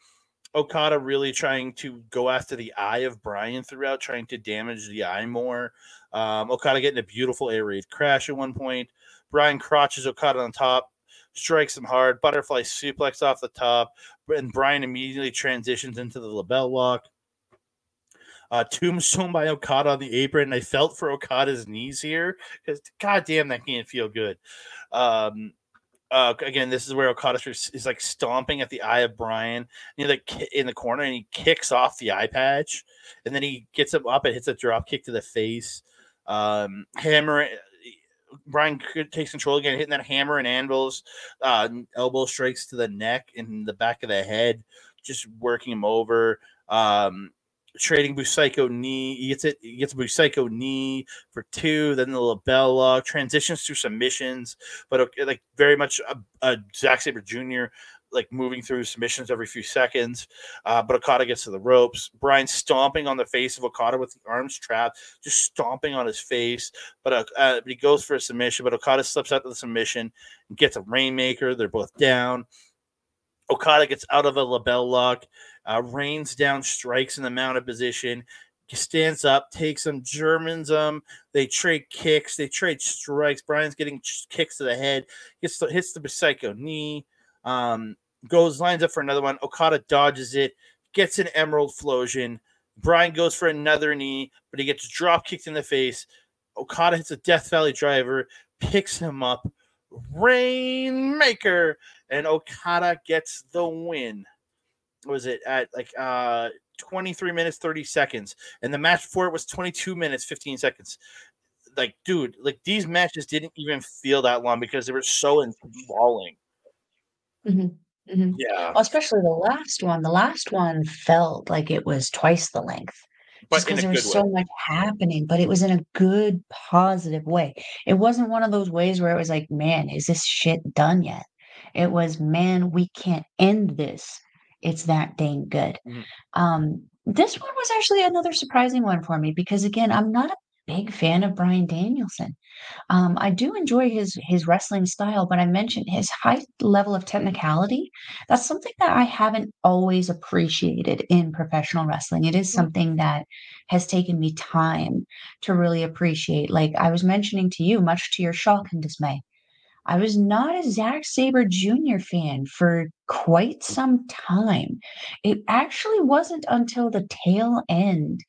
Okada really trying to go after the eye of Bryan throughout, trying to damage the eye more. Um, Okada getting a beautiful air raid crash at one point. Bryan crotches Okada on top, strikes him hard, butterfly suplex off the top, and Bryan immediately transitions into the LeBell Lock uh, tombstone by Okada on the apron. I felt for Okada's knees here because, goddamn, that can't feel good. Um, uh, again, this is where Okada is, is like stomping at the eye of Bryan. He like in the corner and he kicks off the eye patch, and then he gets him up and hits a drop kick to the face. Um, hammer. Bryan takes control again, hitting that hammer and anvils, uh, elbow strikes to the neck and the back of the head, just working him over. Um, trading Busaiku knee. He gets it. He gets a Busaiku knee for two. Then the label transitions to submissions, but okay, like very much a, a Zack Sabre Jr. Like moving through submissions every few seconds. Uh, but Okada gets to the ropes. Bryan stomping on the face of Okada with the arms trapped, just stomping on his face. But uh, uh, he goes for a submission, but Okada slips out of the submission and gets a rainmaker. They're both down. Okada gets out of a LeBell Lock, uh, rains down strikes in the mounted position, stands up, takes them, Germans them. They trade kicks, they trade strikes. Bryan's getting kicks to the head, gets the, hits the psycho knee, um, goes lines up for another one. Okada dodges it, gets an Emerald Flowsion, Bryan goes for another knee, but he gets drop kicked in the face. Okada hits a Death Valley driver, picks him up, Rainmaker, and Okada gets the win. Was it at like uh 23 minutes 30 seconds, and the match before it was 22 minutes 15 seconds. Like, dude, like these matches didn't even feel that long because they were so enthralling. Mm-hmm. Mm-hmm. Yeah, Well, especially the last one. The last one felt like it was twice the length. but because there was way. so much happening, but it was in a good, positive way. It wasn't one of those ways where it was like, man, is this shit done yet? It was, man, we can't end this. It's that dang good. Mhm. Um, this one was actually another surprising one for me because again, I'm not a big fan of Bryan Danielson. Um, I do enjoy his his wrestling style, but I mentioned his high level of technicality. That's something that I haven't always appreciated in professional wrestling. It is something that has taken me time to really appreciate. Like I was mentioning to you, much to your shock and dismay. I was not a Zack Sabre Jr. fan for quite some time. It actually wasn't until the tail end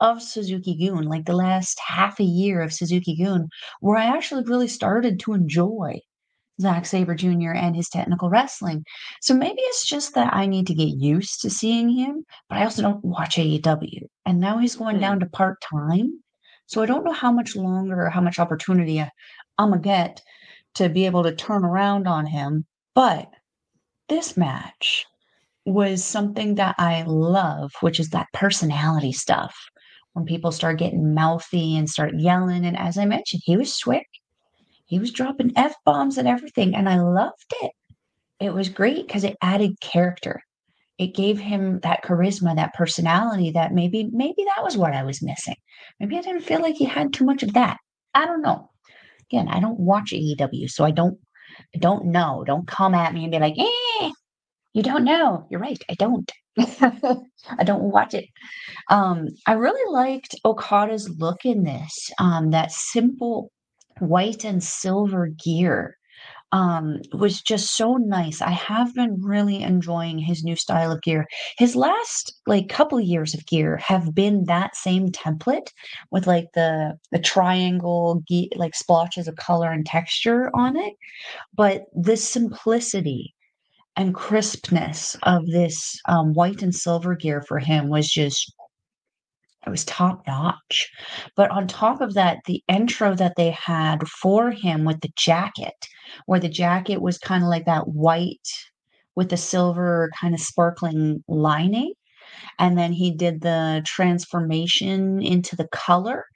of Suzuki-gun, like the last half a year of Suzuki-gun, where I actually really started to enjoy Zack Sabre Jr. and his technical wrestling. So maybe it's just that I need to get used to seeing him, but I also don't watch AEW. And now he's going Hmm. down to part time. So I don't know how much longer or how much opportunity I- I'm going to get to be able to turn around on him. But this match was something that I love, which is that personality stuff. When people start getting mouthy and start yelling. And as I mentioned, he was swick. He was dropping F bombs and everything. And I loved it. It was great because it added character. It gave him that charisma, that personality that maybe, maybe that was what I was missing. Maybe I didn't feel like he had too much of that. I don't know. Again, I don't watch AEW, so I don't I don't know. Don't come at me and be like, eh, you don't know. You're right. I don't. I don't watch it. Um, I really liked Okada's look in this. Um, that simple white and silver gear um was just so nice. I have been really enjoying his new style of gear. His last like couple years of gear have been that same template with like the the triangle ge- like splotches of color and texture on it, but the simplicity and crispness of this um, white and silver gear for him was just it was top notch. But on top of that, the intro that they had for him with the jacket, where the jacket was kind of like that white with the silver kind of sparkling lining. And then he did the transformation into the color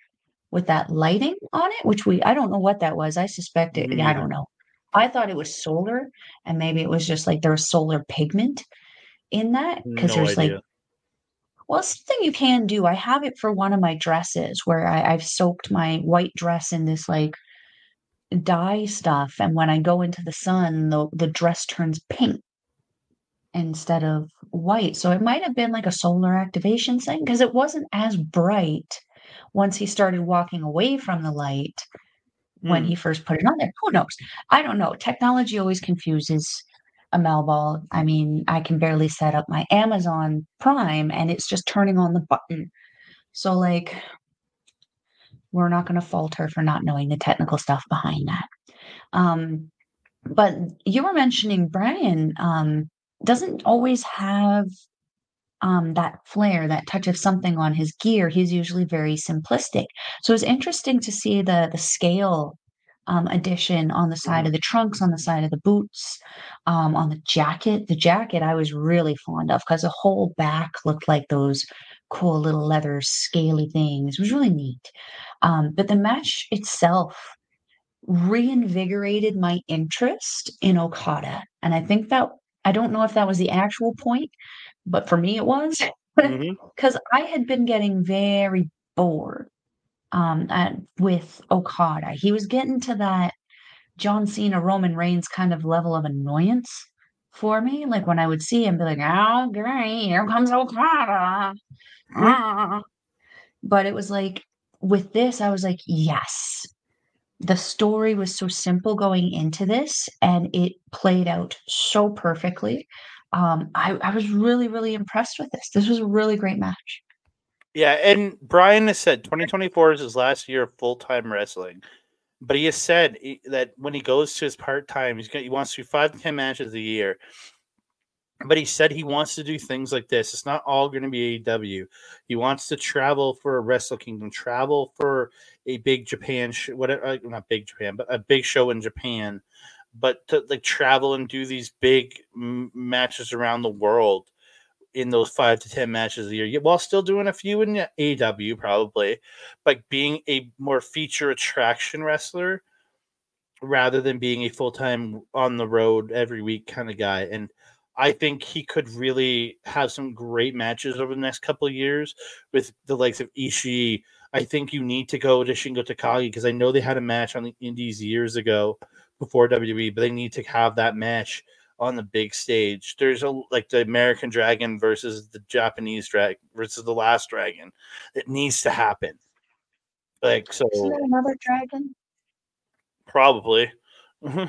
with that lighting on it, which we, I don't know what that was. I suspect it, Me I mm. don't know. I thought it was solar, and maybe it was just like there was solar pigment in that because No there's like well, something you can do. I have it for one of my dresses where I, I've soaked my white dress in this like dye stuff, and when I go into the sun, the the dress turns pink instead of white. So it might have been like a solar activation thing because it wasn't as bright once he started walking away from the light when Hmm. he first put it on there. Who knows? I don't know. Technology always confuses a Melball. I mean, I can barely set up my Amazon Prime and it's just turning on the button. So, like, we're not going to falter for not knowing the technical stuff behind that. Um, but you were mentioning Bryan um, doesn't always have um, that flair, that touch of something on his gear. He's usually very simplistic. So it's interesting to see the the scale um, addition on the side of the trunks, on the side of the boots, um, on the jacket. The jacket I was really fond of because the whole back looked like those cool little leather scaly things. It was really neat. Um, but the match itself reinvigorated my interest in Okada. And I think that I don't know if that was the actual point, but for me it was because I had been getting very bored um at, with Okada. He was getting to that John Cena Roman Reigns kind of level of annoyance for me. Like when I would see him be like, oh great, here comes Okada. Ah." But it was like with this, I was like, yes. The story was so simple going into this, and it played out so perfectly. Um, I, I was really, really impressed with this. This was a really great match. Yeah, and Bryan has said 2024 is his last year of full time wrestling, but he has said that when he goes to his part time, he's he wants to do five to ten matches a year. But he said he wants to do things like this. It's not all going to be AEW. He wants to travel for a Wrestle Kingdom, travel for a big Japan, sh- whatever, uh, not big Japan, but a big show in Japan. But to like travel and do these big m- matches around the world in those five to ten matches a year, while still doing a few in AW probably, but being a more feature attraction wrestler rather than being a full time on the road every week kind of guy. And I think he could really have some great matches over the next couple of years with the likes of Ishii. I think you need to go to Shingo Takagi because I know they had a match on the Indies years ago before WWE, but they need to have that match on the big stage. There's a like the American Dragon versus the Japanese Dragon versus the Last Dragon. It needs to happen. Like so, Isn't there another dragon? probably.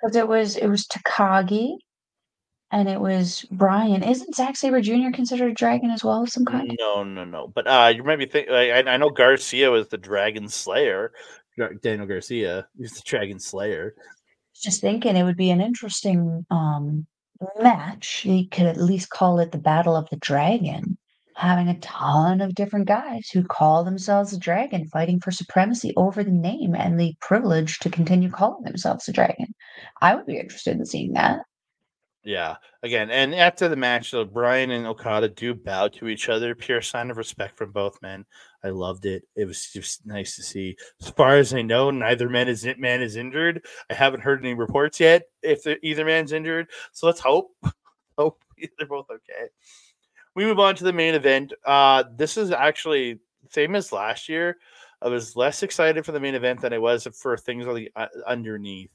Because it was it was Takagi, and it was Bryan. Isn't Zack Sabre Jr. considered a dragon as well of some kind? No, no, no. But uh, you might be thinking. I, I know Garcia was the Dragon Slayer. Daniel Garcia, he's the Dragon Slayer. Just thinking it would be an interesting um match. You could at least call it the Battle of the Dragon. Having a ton of different guys who call themselves a dragon fighting for supremacy over the name and the privilege to continue calling themselves a dragon. I would be interested in seeing that. Yeah. Again, and after the match, though, Bryan and Okada do bow to each other. Pure sign of respect from both men. I loved it. It was just nice to see. As far as I know, neither man is man is injured. I haven't heard any reports yet if either man's injured. So let's hope. hope they're both okay. We move on to the main event. Uh, this is actually same as last year. I was less excited for the main event than I was for things on the uh, underneath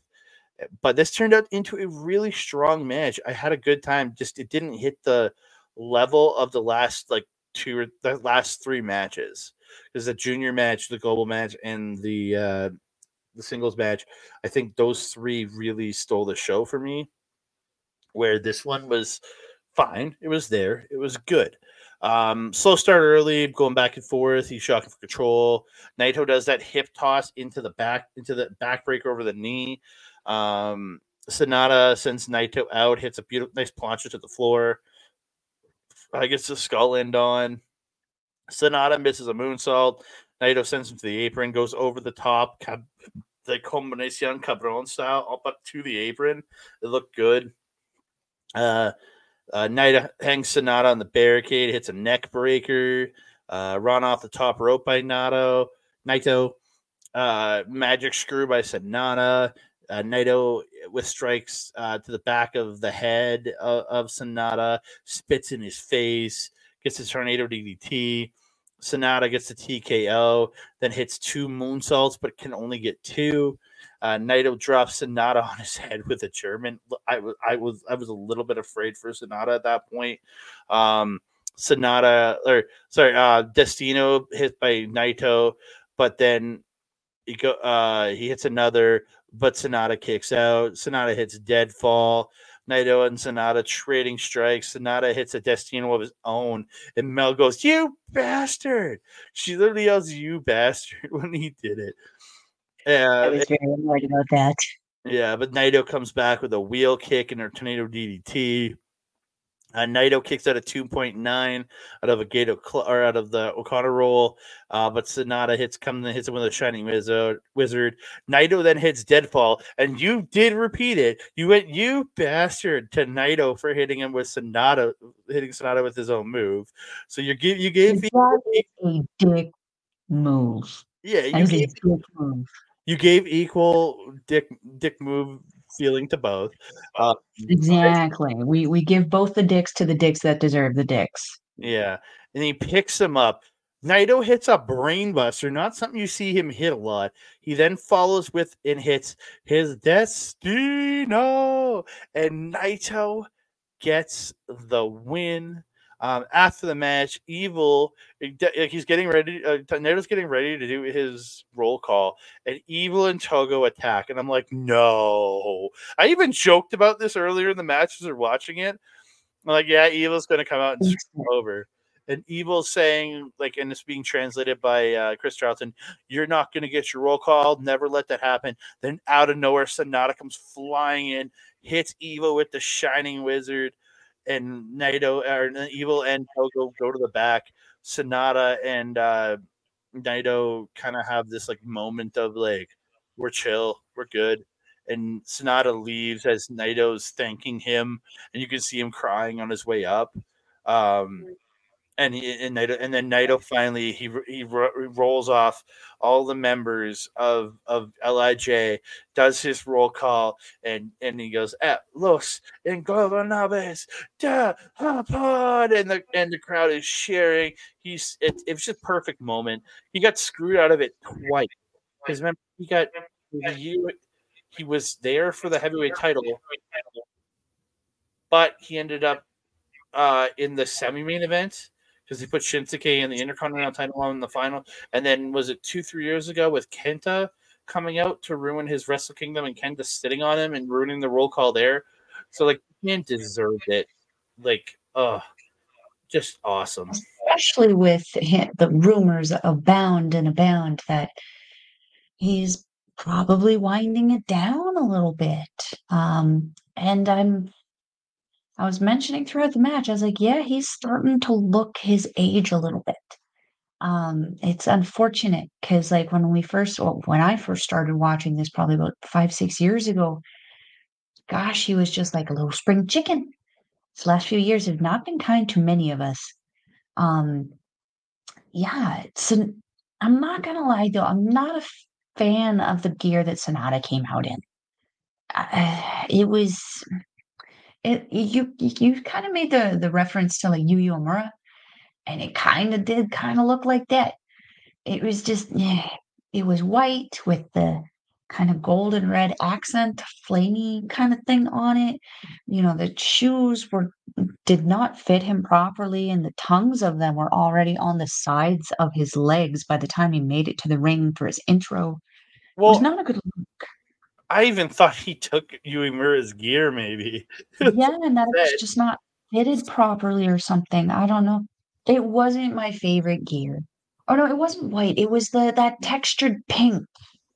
but this turned out into a really strong match. I had a good time. Just it didn't hit the level of the last like two or the last three matches. Because the junior match, the global match, and the uh the singles match, I think those three really stole the show for me. Where this one was fine, it was there, it was good. Um, slow start early, going back and forth. He's shocking for control. Naito does that hip toss into the back, into the backbreaker over the knee. Um, Sanada sends Naito out, hits a beautiful, nice plancha to the floor. I gets the skull end on. Sanada misses a moonsault. Naito sends him to the apron, goes over the top, cab- the combination cabron style up, up to the apron. It looked good. Uh, uh, Naito hangs Sanada on the barricade, hits a neck breaker, uh, run off the top rope by Naito. Naito, uh, magic screw by Sanada. Uh, Naito with strikes uh, to the back of the head of, of Sanada, spits in his face, gets his tornado DDT. Sanada gets the TKO, then hits two moonsaults, but can only get two. Uh, Naito drops Sanada on his head with a German. I was, I was, I was a little bit afraid for Sanada at that point. Um, Sanada, or sorry, uh, Destino hit by Naito, but then he go, uh, he hits another, but Sanada kicks out. Sanada hits deadfall. Naito and Sanada trading strikes. Sanada hits a Destino of his own, and Mel goes, "You bastard!" She literally yells, "You bastard!" when he did it. I Uh, was very annoyed about that. yeah, but Naito comes back with a wheel kick and a tornado DDT. Uh, Naito kicks out a 2.9 out of a Gato cl- or out of the Okada roll, uh, but Sanada hits comes and hits him with a shining wizard. Wizard. Naito then hits deadfall, and you did repeat it. You went, you bastard, to Naito for hitting him with Sanada, hitting Sanada with his own move. So you give you gave That a dick move. yeah you gave dick move. you gave equal dick dick move feeling to both. Uh, Exactly. We we give both the dicks to the dicks that deserve the dicks. Yeah. And he picks him up. Naito hits a brainbuster, not something you see him hit a lot. He then follows with and hits his Destino. And Naito gets the win. Um, after the match, Evil, he's getting ready. Uh, getting ready to do his roll call, and Evil and Togo attack. And I'm like, no. I even joked about this earlier in the match as we're watching it. I'm like, yeah, Evil's going to come out and screw over. and Evil saying like, and it's being translated by uh, Chris Charlton, "You're not going to get your roll call. Never let that happen." Then out of nowhere, Sanada comes flying in, hits Evil with the Shining Wizard, and Naito or Evil and Togo go to the back. Sanada and uh, Naito kind of have this like moment of like, "We're chill, we're good." And Sanada leaves as Naito's thanking him, and you can see him crying on his way up. Um, and he, and Naito, and then Naito finally he he rolls off all the members of of LIJ, does his roll call, and and he goes at Los Ingobernables de Japón, and the and the crowd is sharing. He's it, it was just a perfect moment. He got screwed out of it twice because remember he got year he was there for the heavyweight title, but he ended up uh, in the semi main event because he put Shinsuke in the Intercontinental title in the final. And then was it two, three years ago with Kenta coming out to ruin his Wrestle Kingdom and Kenta sitting on him and ruining the roll call there? So like man deserved it. Like, oh, just awesome. Especially with the rumors abound and abound that he's probably winding it down a little bit. Um, and I'm I was mentioning throughout the match, I was like, yeah, he's starting to look his age a little bit. Um, it's unfortunate because, like, when we first, well, when I first started watching this, probably about five, six years ago, gosh, he was just like a little spring chicken. These last few years have not been kind to many of us. Um, yeah, an, I'm not gonna lie though, I'm not a fan of the gear that Sanada came out in. Uh, it was it you you kind of made the the reference to like Yu Yu Uemura, and it kind of did kind of look like that. It was just yeah, it was white with the kind of golden red accent, flamey kind of thing on it. You know, the shoes were did not fit him properly, and the tongues of them were already on the sides of his legs by the time he made it to the ring for his intro. Well, it was not a good look. I even thought he took Uemura's gear, maybe. yeah, and that it was just not fitted properly or something. I don't know. It wasn't my favorite gear. Oh no, it wasn't white. It was the that textured pink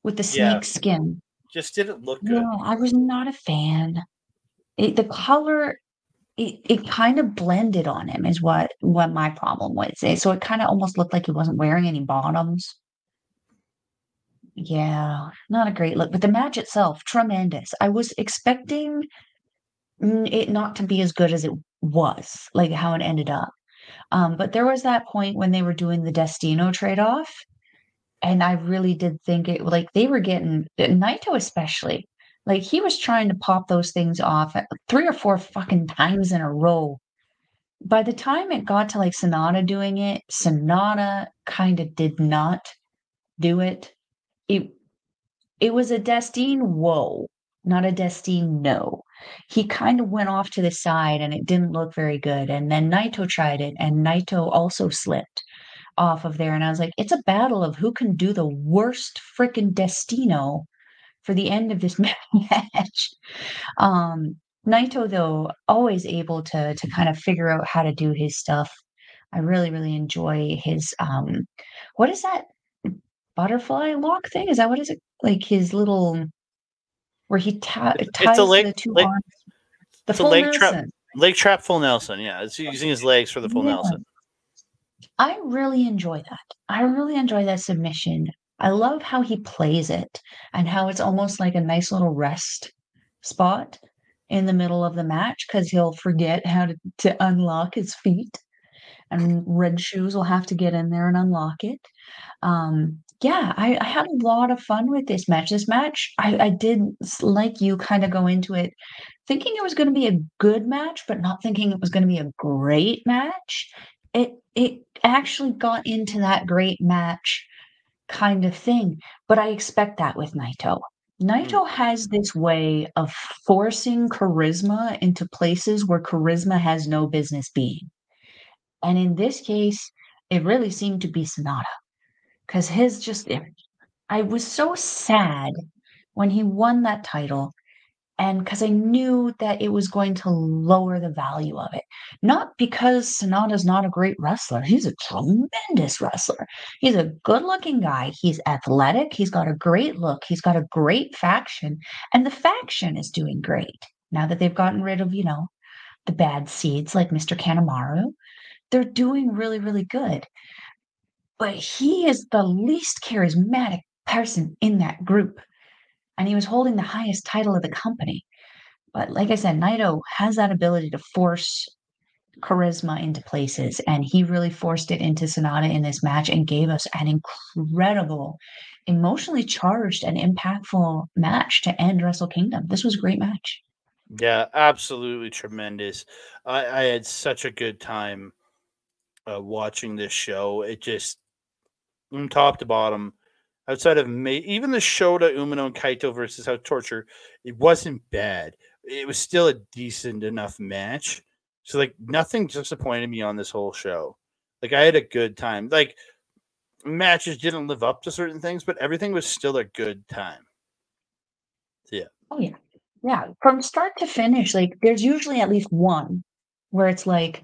with the snake yeah. skin. Just didn't look good. No, I was not a fan. It, the color, it, it kind of blended on him, is what what my problem was. So it kind of almost looked like he wasn't wearing any bottoms. Yeah, not a great look, but the match itself, tremendous. I was expecting it not to be as good as it was, like how it ended up. Um, but there was that point when they were doing the Destino trade off, and I really did think it like they were getting Naito especially. Like he was trying to pop those things off three or four fucking times in a row. By the time it got to like Sanada doing it, Sanada kind of did not do it it it was a Destine whoa, not a Destine no. He kind of went off to the side and it didn't look very good. And then Naito tried it and Naito also slipped off of there. And I was like, it's a battle of who can do the worst freaking Destino for the end of this match. Um, Naito, though, always able to to kind of figure out how to do his stuff. I really, really enjoy his um what is that butterfly lock thing? Is that what is it? Like his little where he ta- ties it's a leg, the two leg, arms. The full leg Nelson. trap, leg trap full Nelson. Yeah, it's using his legs for the full yeah. Nelson. I really enjoy that. I really enjoy that submission. I love how he plays it and how it's almost like a nice little rest spot in the middle of the match because he'll forget how to, to unlock his feet and red shoes will have to get in there and unlock it. Um, yeah, I, I had a lot of fun with this match. This match, I, I did like you kind of go into it thinking it was going to be a good match, but not thinking it was going to be a great match. It it actually got into that great match kind of thing, but I expect that with Naito. Naito mm. has this way of forcing charisma into places where charisma has no business being. And in this case, it really seemed to be Sanada because his just eh, I was so sad when he won that title and because I knew that it was going to lower the value of it. Not because Sanada's not a great wrestler. He's a tremendous wrestler. He's a good looking guy. He's athletic. He's got a great look. He's got a great faction. And the faction is doing great now that they've gotten rid of, you know, the bad seeds like Mr. Kanemaru. They're doing really, really good. But he is the least charismatic person in that group and he was holding the highest title of the company. But like I said, Naito has that ability to force charisma into places, and he really forced it into Sanada in this match and gave us an incredible, emotionally charged and impactful match to end Wrestle Kingdom. This was a great match. Yeah, absolutely tremendous. I, I had such a good time uh, watching this show. It just, from top to bottom, outside of May, even the Shota Umino and Kaito versus House Torture, it wasn't bad. It was still a decent enough match. So like nothing disappointed me on this whole show. Like I had a good time. Like matches didn't live up to certain things, but everything was still a good time. So, yeah. Oh yeah. Yeah. From start to finish, like there's usually at least one where it's like,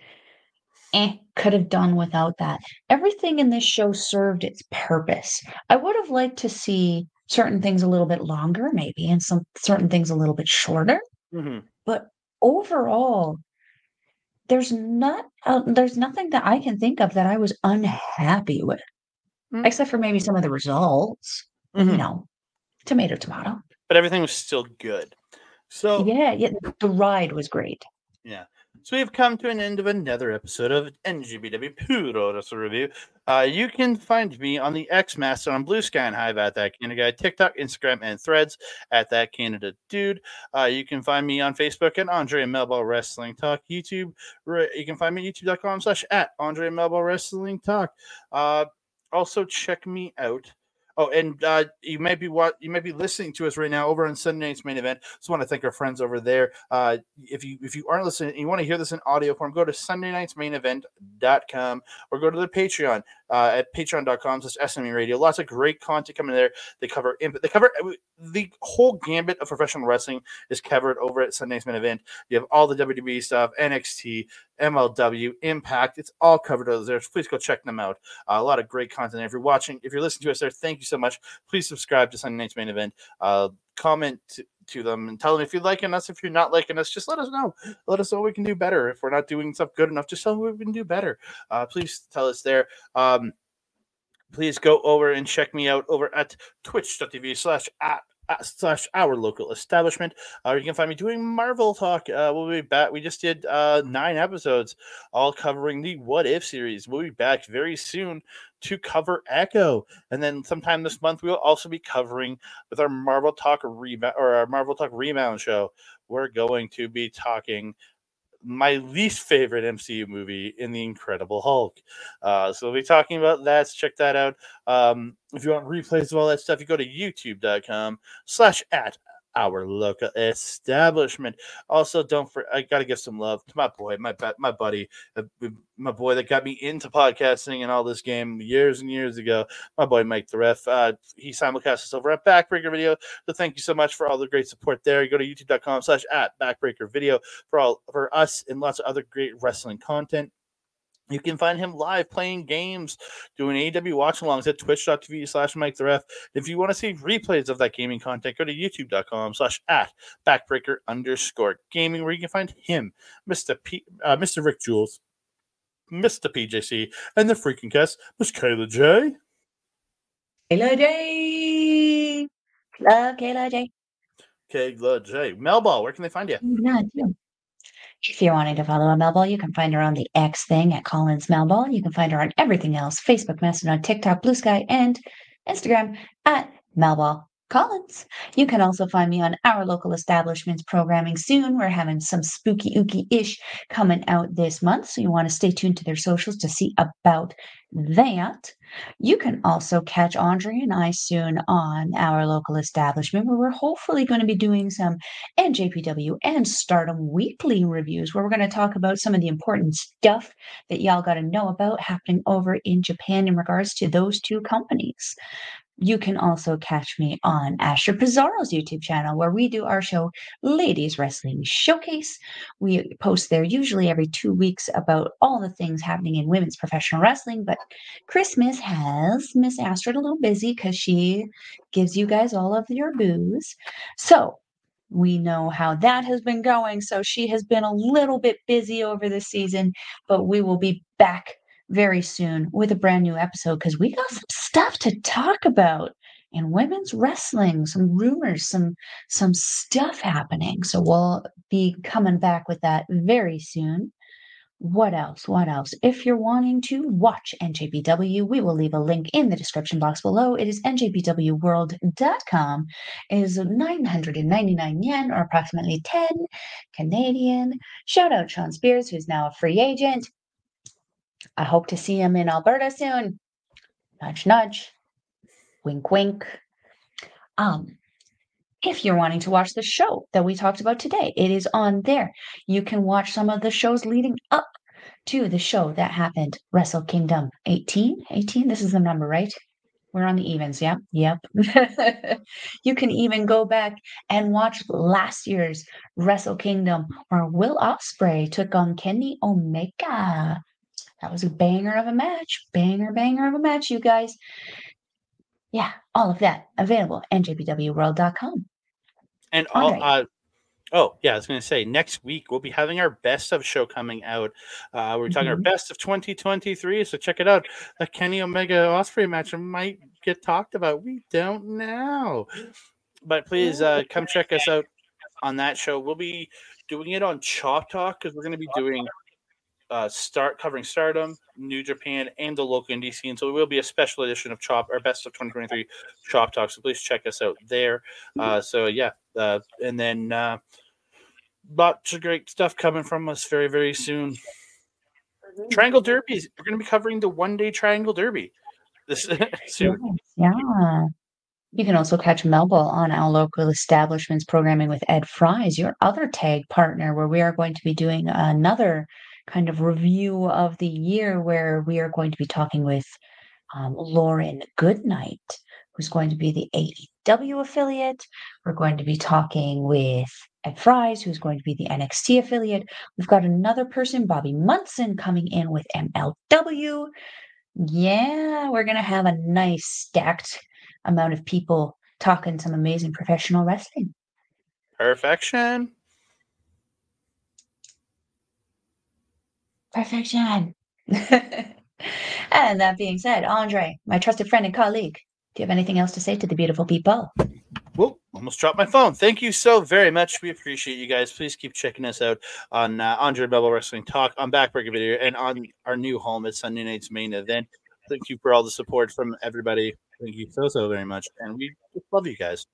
eh, could have done without that. Everything in this show served its purpose. I would have liked to see certain things a little bit longer, maybe, and some certain things a little bit shorter. Mm-hmm. But overall, there's not uh, there's nothing that I can think of that I was unhappy with, mm-hmm. except for maybe some of the results. Mm-hmm. You know, tomato, tomato. But everything was still good. So yeah, yeah, the ride was great. Yeah. So we've come to an end of another episode of NJPW Puro Wrestle Review. Uh, you can find me on the X Master on Blue Sky and Hive at that Canada guy, TikTok, Instagram, and Threads at that Canada dude. Uh, you can find me on Facebook at Andre Melball Wrestling Talk. YouTube, you can find me at youtube.com slash at Andre Melball Wrestling Talk. Uh, also check me out Oh, and uh, you may be what you may be listening to us right now over on Sunday night's main event. Just want to thank our friends over there. Uh, if you if you aren't listening, you want to hear this in audio form, go to Sunday night's main event.com or go to the Patreon uh, at patreon.com slash SME radio. Lots of great content coming there. They cover they cover uh, the whole gambit of professional wrestling is covered over at Sunday's main event. You have all the WWE stuff, NXT, MLW, Impact. It's all covered over there. Please go check them out. Uh, a lot of great content there. If you're watching, if you're listening to us there, thank you so much. Please subscribe to Sunday night's main event. Uh, comment to, them and tell them if you're liking us. If you're not liking us, just let us know. Let us know we can do better. If we're not doing stuff good enough, just tell them we can do better. Uh, please tell us there. Um, please go over and check me out over at twitch.tv slash at slash our local establishment. Uh, you can find me doing Marvel talk. Uh, we'll be back. We just did uh, nine episodes, all covering the What If series. We'll be back very soon to cover Echo, and then sometime this month we'll also be covering with our Marvel talk rebound or our Marvel talk rebound show. We're going to be talking my least favorite MCU movie in The Incredible Hulk. Uh, so we'll be talking about that. So check that out. Um, if you want replays of all that stuff, you go to youtube.com slash at our local establishment. Also, don't for I gotta give some love to my boy, my my buddy, uh, my boy that got me into podcasting and all this game years and years ago. My boy Mike the Ref. Uh, he simulcasts us over at Backbreaker Video. So thank you so much for all the great support there. Go to youtube.com/slash at Backbreaker Video for all for us and lots of other great wrestling content. You can find him live playing games, doing AEW watch alongs at twitch.tv slash Mike the Ref. If you want to see replays of that gaming content, go to youtube.com slash at backbreaker underscore gaming, where you can find him, Mr. P, uh, Mr. Rick Jules, Mr. PJC, and the freaking guest, Miss Kayla J. Kayla J. Love Kayla J. Kayla J. Melball, where can they find you? You. If you're wanting to follow Melball, you can find her on the X thing at Collins Melball. You can find her on everything else Facebook, Mastodon, TikTok, Blue Sky, and Instagram at Melball Collins. You can also find me on our local establishments programming soon. We're having some spooky ooky ish coming out this month. So you want to stay tuned to their socials to see about that. You can also catch Andre and I soon on our local establishment where we're hopefully going to be doing some NJPW and Stardom weekly reviews where we're going to talk about some of the important stuff that y'all got to know about happening over in Japan in regards to those two companies. You can also catch me on Asher Pizarro's YouTube channel, where we do our show, Ladies Wrestling Showcase. We post there usually every two weeks about all the things happening in women's professional wrestling. But Christmas has Miss Astrid a little busy because she gives you guys all of your booze. So we know how that has been going. So she has been a little bit busy over the season, but we will be back very soon with a brand new episode because we got some stuff to talk about in women's wrestling, some rumors, some some stuff happening. So we'll be coming back with that very soon. What else? What else? If you're wanting to watch NJPW, we will leave a link in the description box below. It is njpwworld.com. It is 999 yen or approximately 10 Canadian. Shout out Shawn Spears, who's now a free agent. I hope to see him in Alberta soon. Nudge, nudge. Wink, wink. Um, if you're wanting to watch the show that we talked about today, it is on there. You can watch some of the shows leading up to the show that happened, Wrestle Kingdom 18. 18, this is the number, right? We're on the evens. Yep. Yep. you can even go back and watch last year's Wrestle Kingdom where Will Ospreay took on Kenny Omega. That was a banger of a match. Banger, banger of a match, you guys. Yeah, all of that available at njpwworld.com. And all, uh, oh yeah, I was going to say next week we'll be having our best of show coming out. Uh, we're talking mm-hmm. our best of 2023, so check it out. A Kenny Omega Ospreay match might get talked about. We don't know, but please uh, come check us out on that show. We'll be doing it on Chop Talk because we're going to be doing uh, start covering Stardom, New Japan, and the local indie scene. So it will be a special edition of Chop, our best of 2023 Chop Talk. So please check us out there. Uh, so yeah, uh, and then uh, lots of great stuff coming from us very very soon. Mm-hmm. Triangle Derbies. We're going to be covering the one day Triangle Derby this soon. Yeah. You can also catch Melball on our local establishments programming with Ed Fries, your other tag partner, where we are going to be doing another kind of review of the year where we are going to be talking with um, Lauren Goodnight, who's going to be the AEW affiliate. We're going to be talking with Ed Fries, who's going to be the NXT affiliate. We've got another person, Bobby Munson, coming in with MLW. Yeah, we're going to have a nice stacked amount of people talking some amazing professional wrestling. Perfection. Perfection. and that being said, Andre, my trusted friend and colleague, do you have anything else to say to the beautiful people? Well, almost dropped my phone. Thank you so very much. We appreciate you guys. Please keep checking us out on uh, Andre Melball Wrestling Talk, on Backbreaker Video, and on our new home at Sunday night's main event. Thank you for all the support from everybody. Thank you so, so very much. And we just love you guys.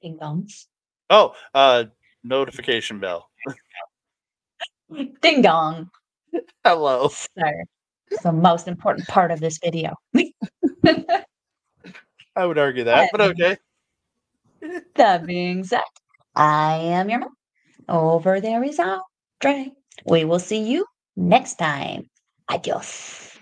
Ding dongs. Oh, uh, notification bell. Ding dong. Hello. Sir. the most important part of this video. I would argue that, but okay. That being said, I am your mom. Over there is Andre. We will see you next time. Adios.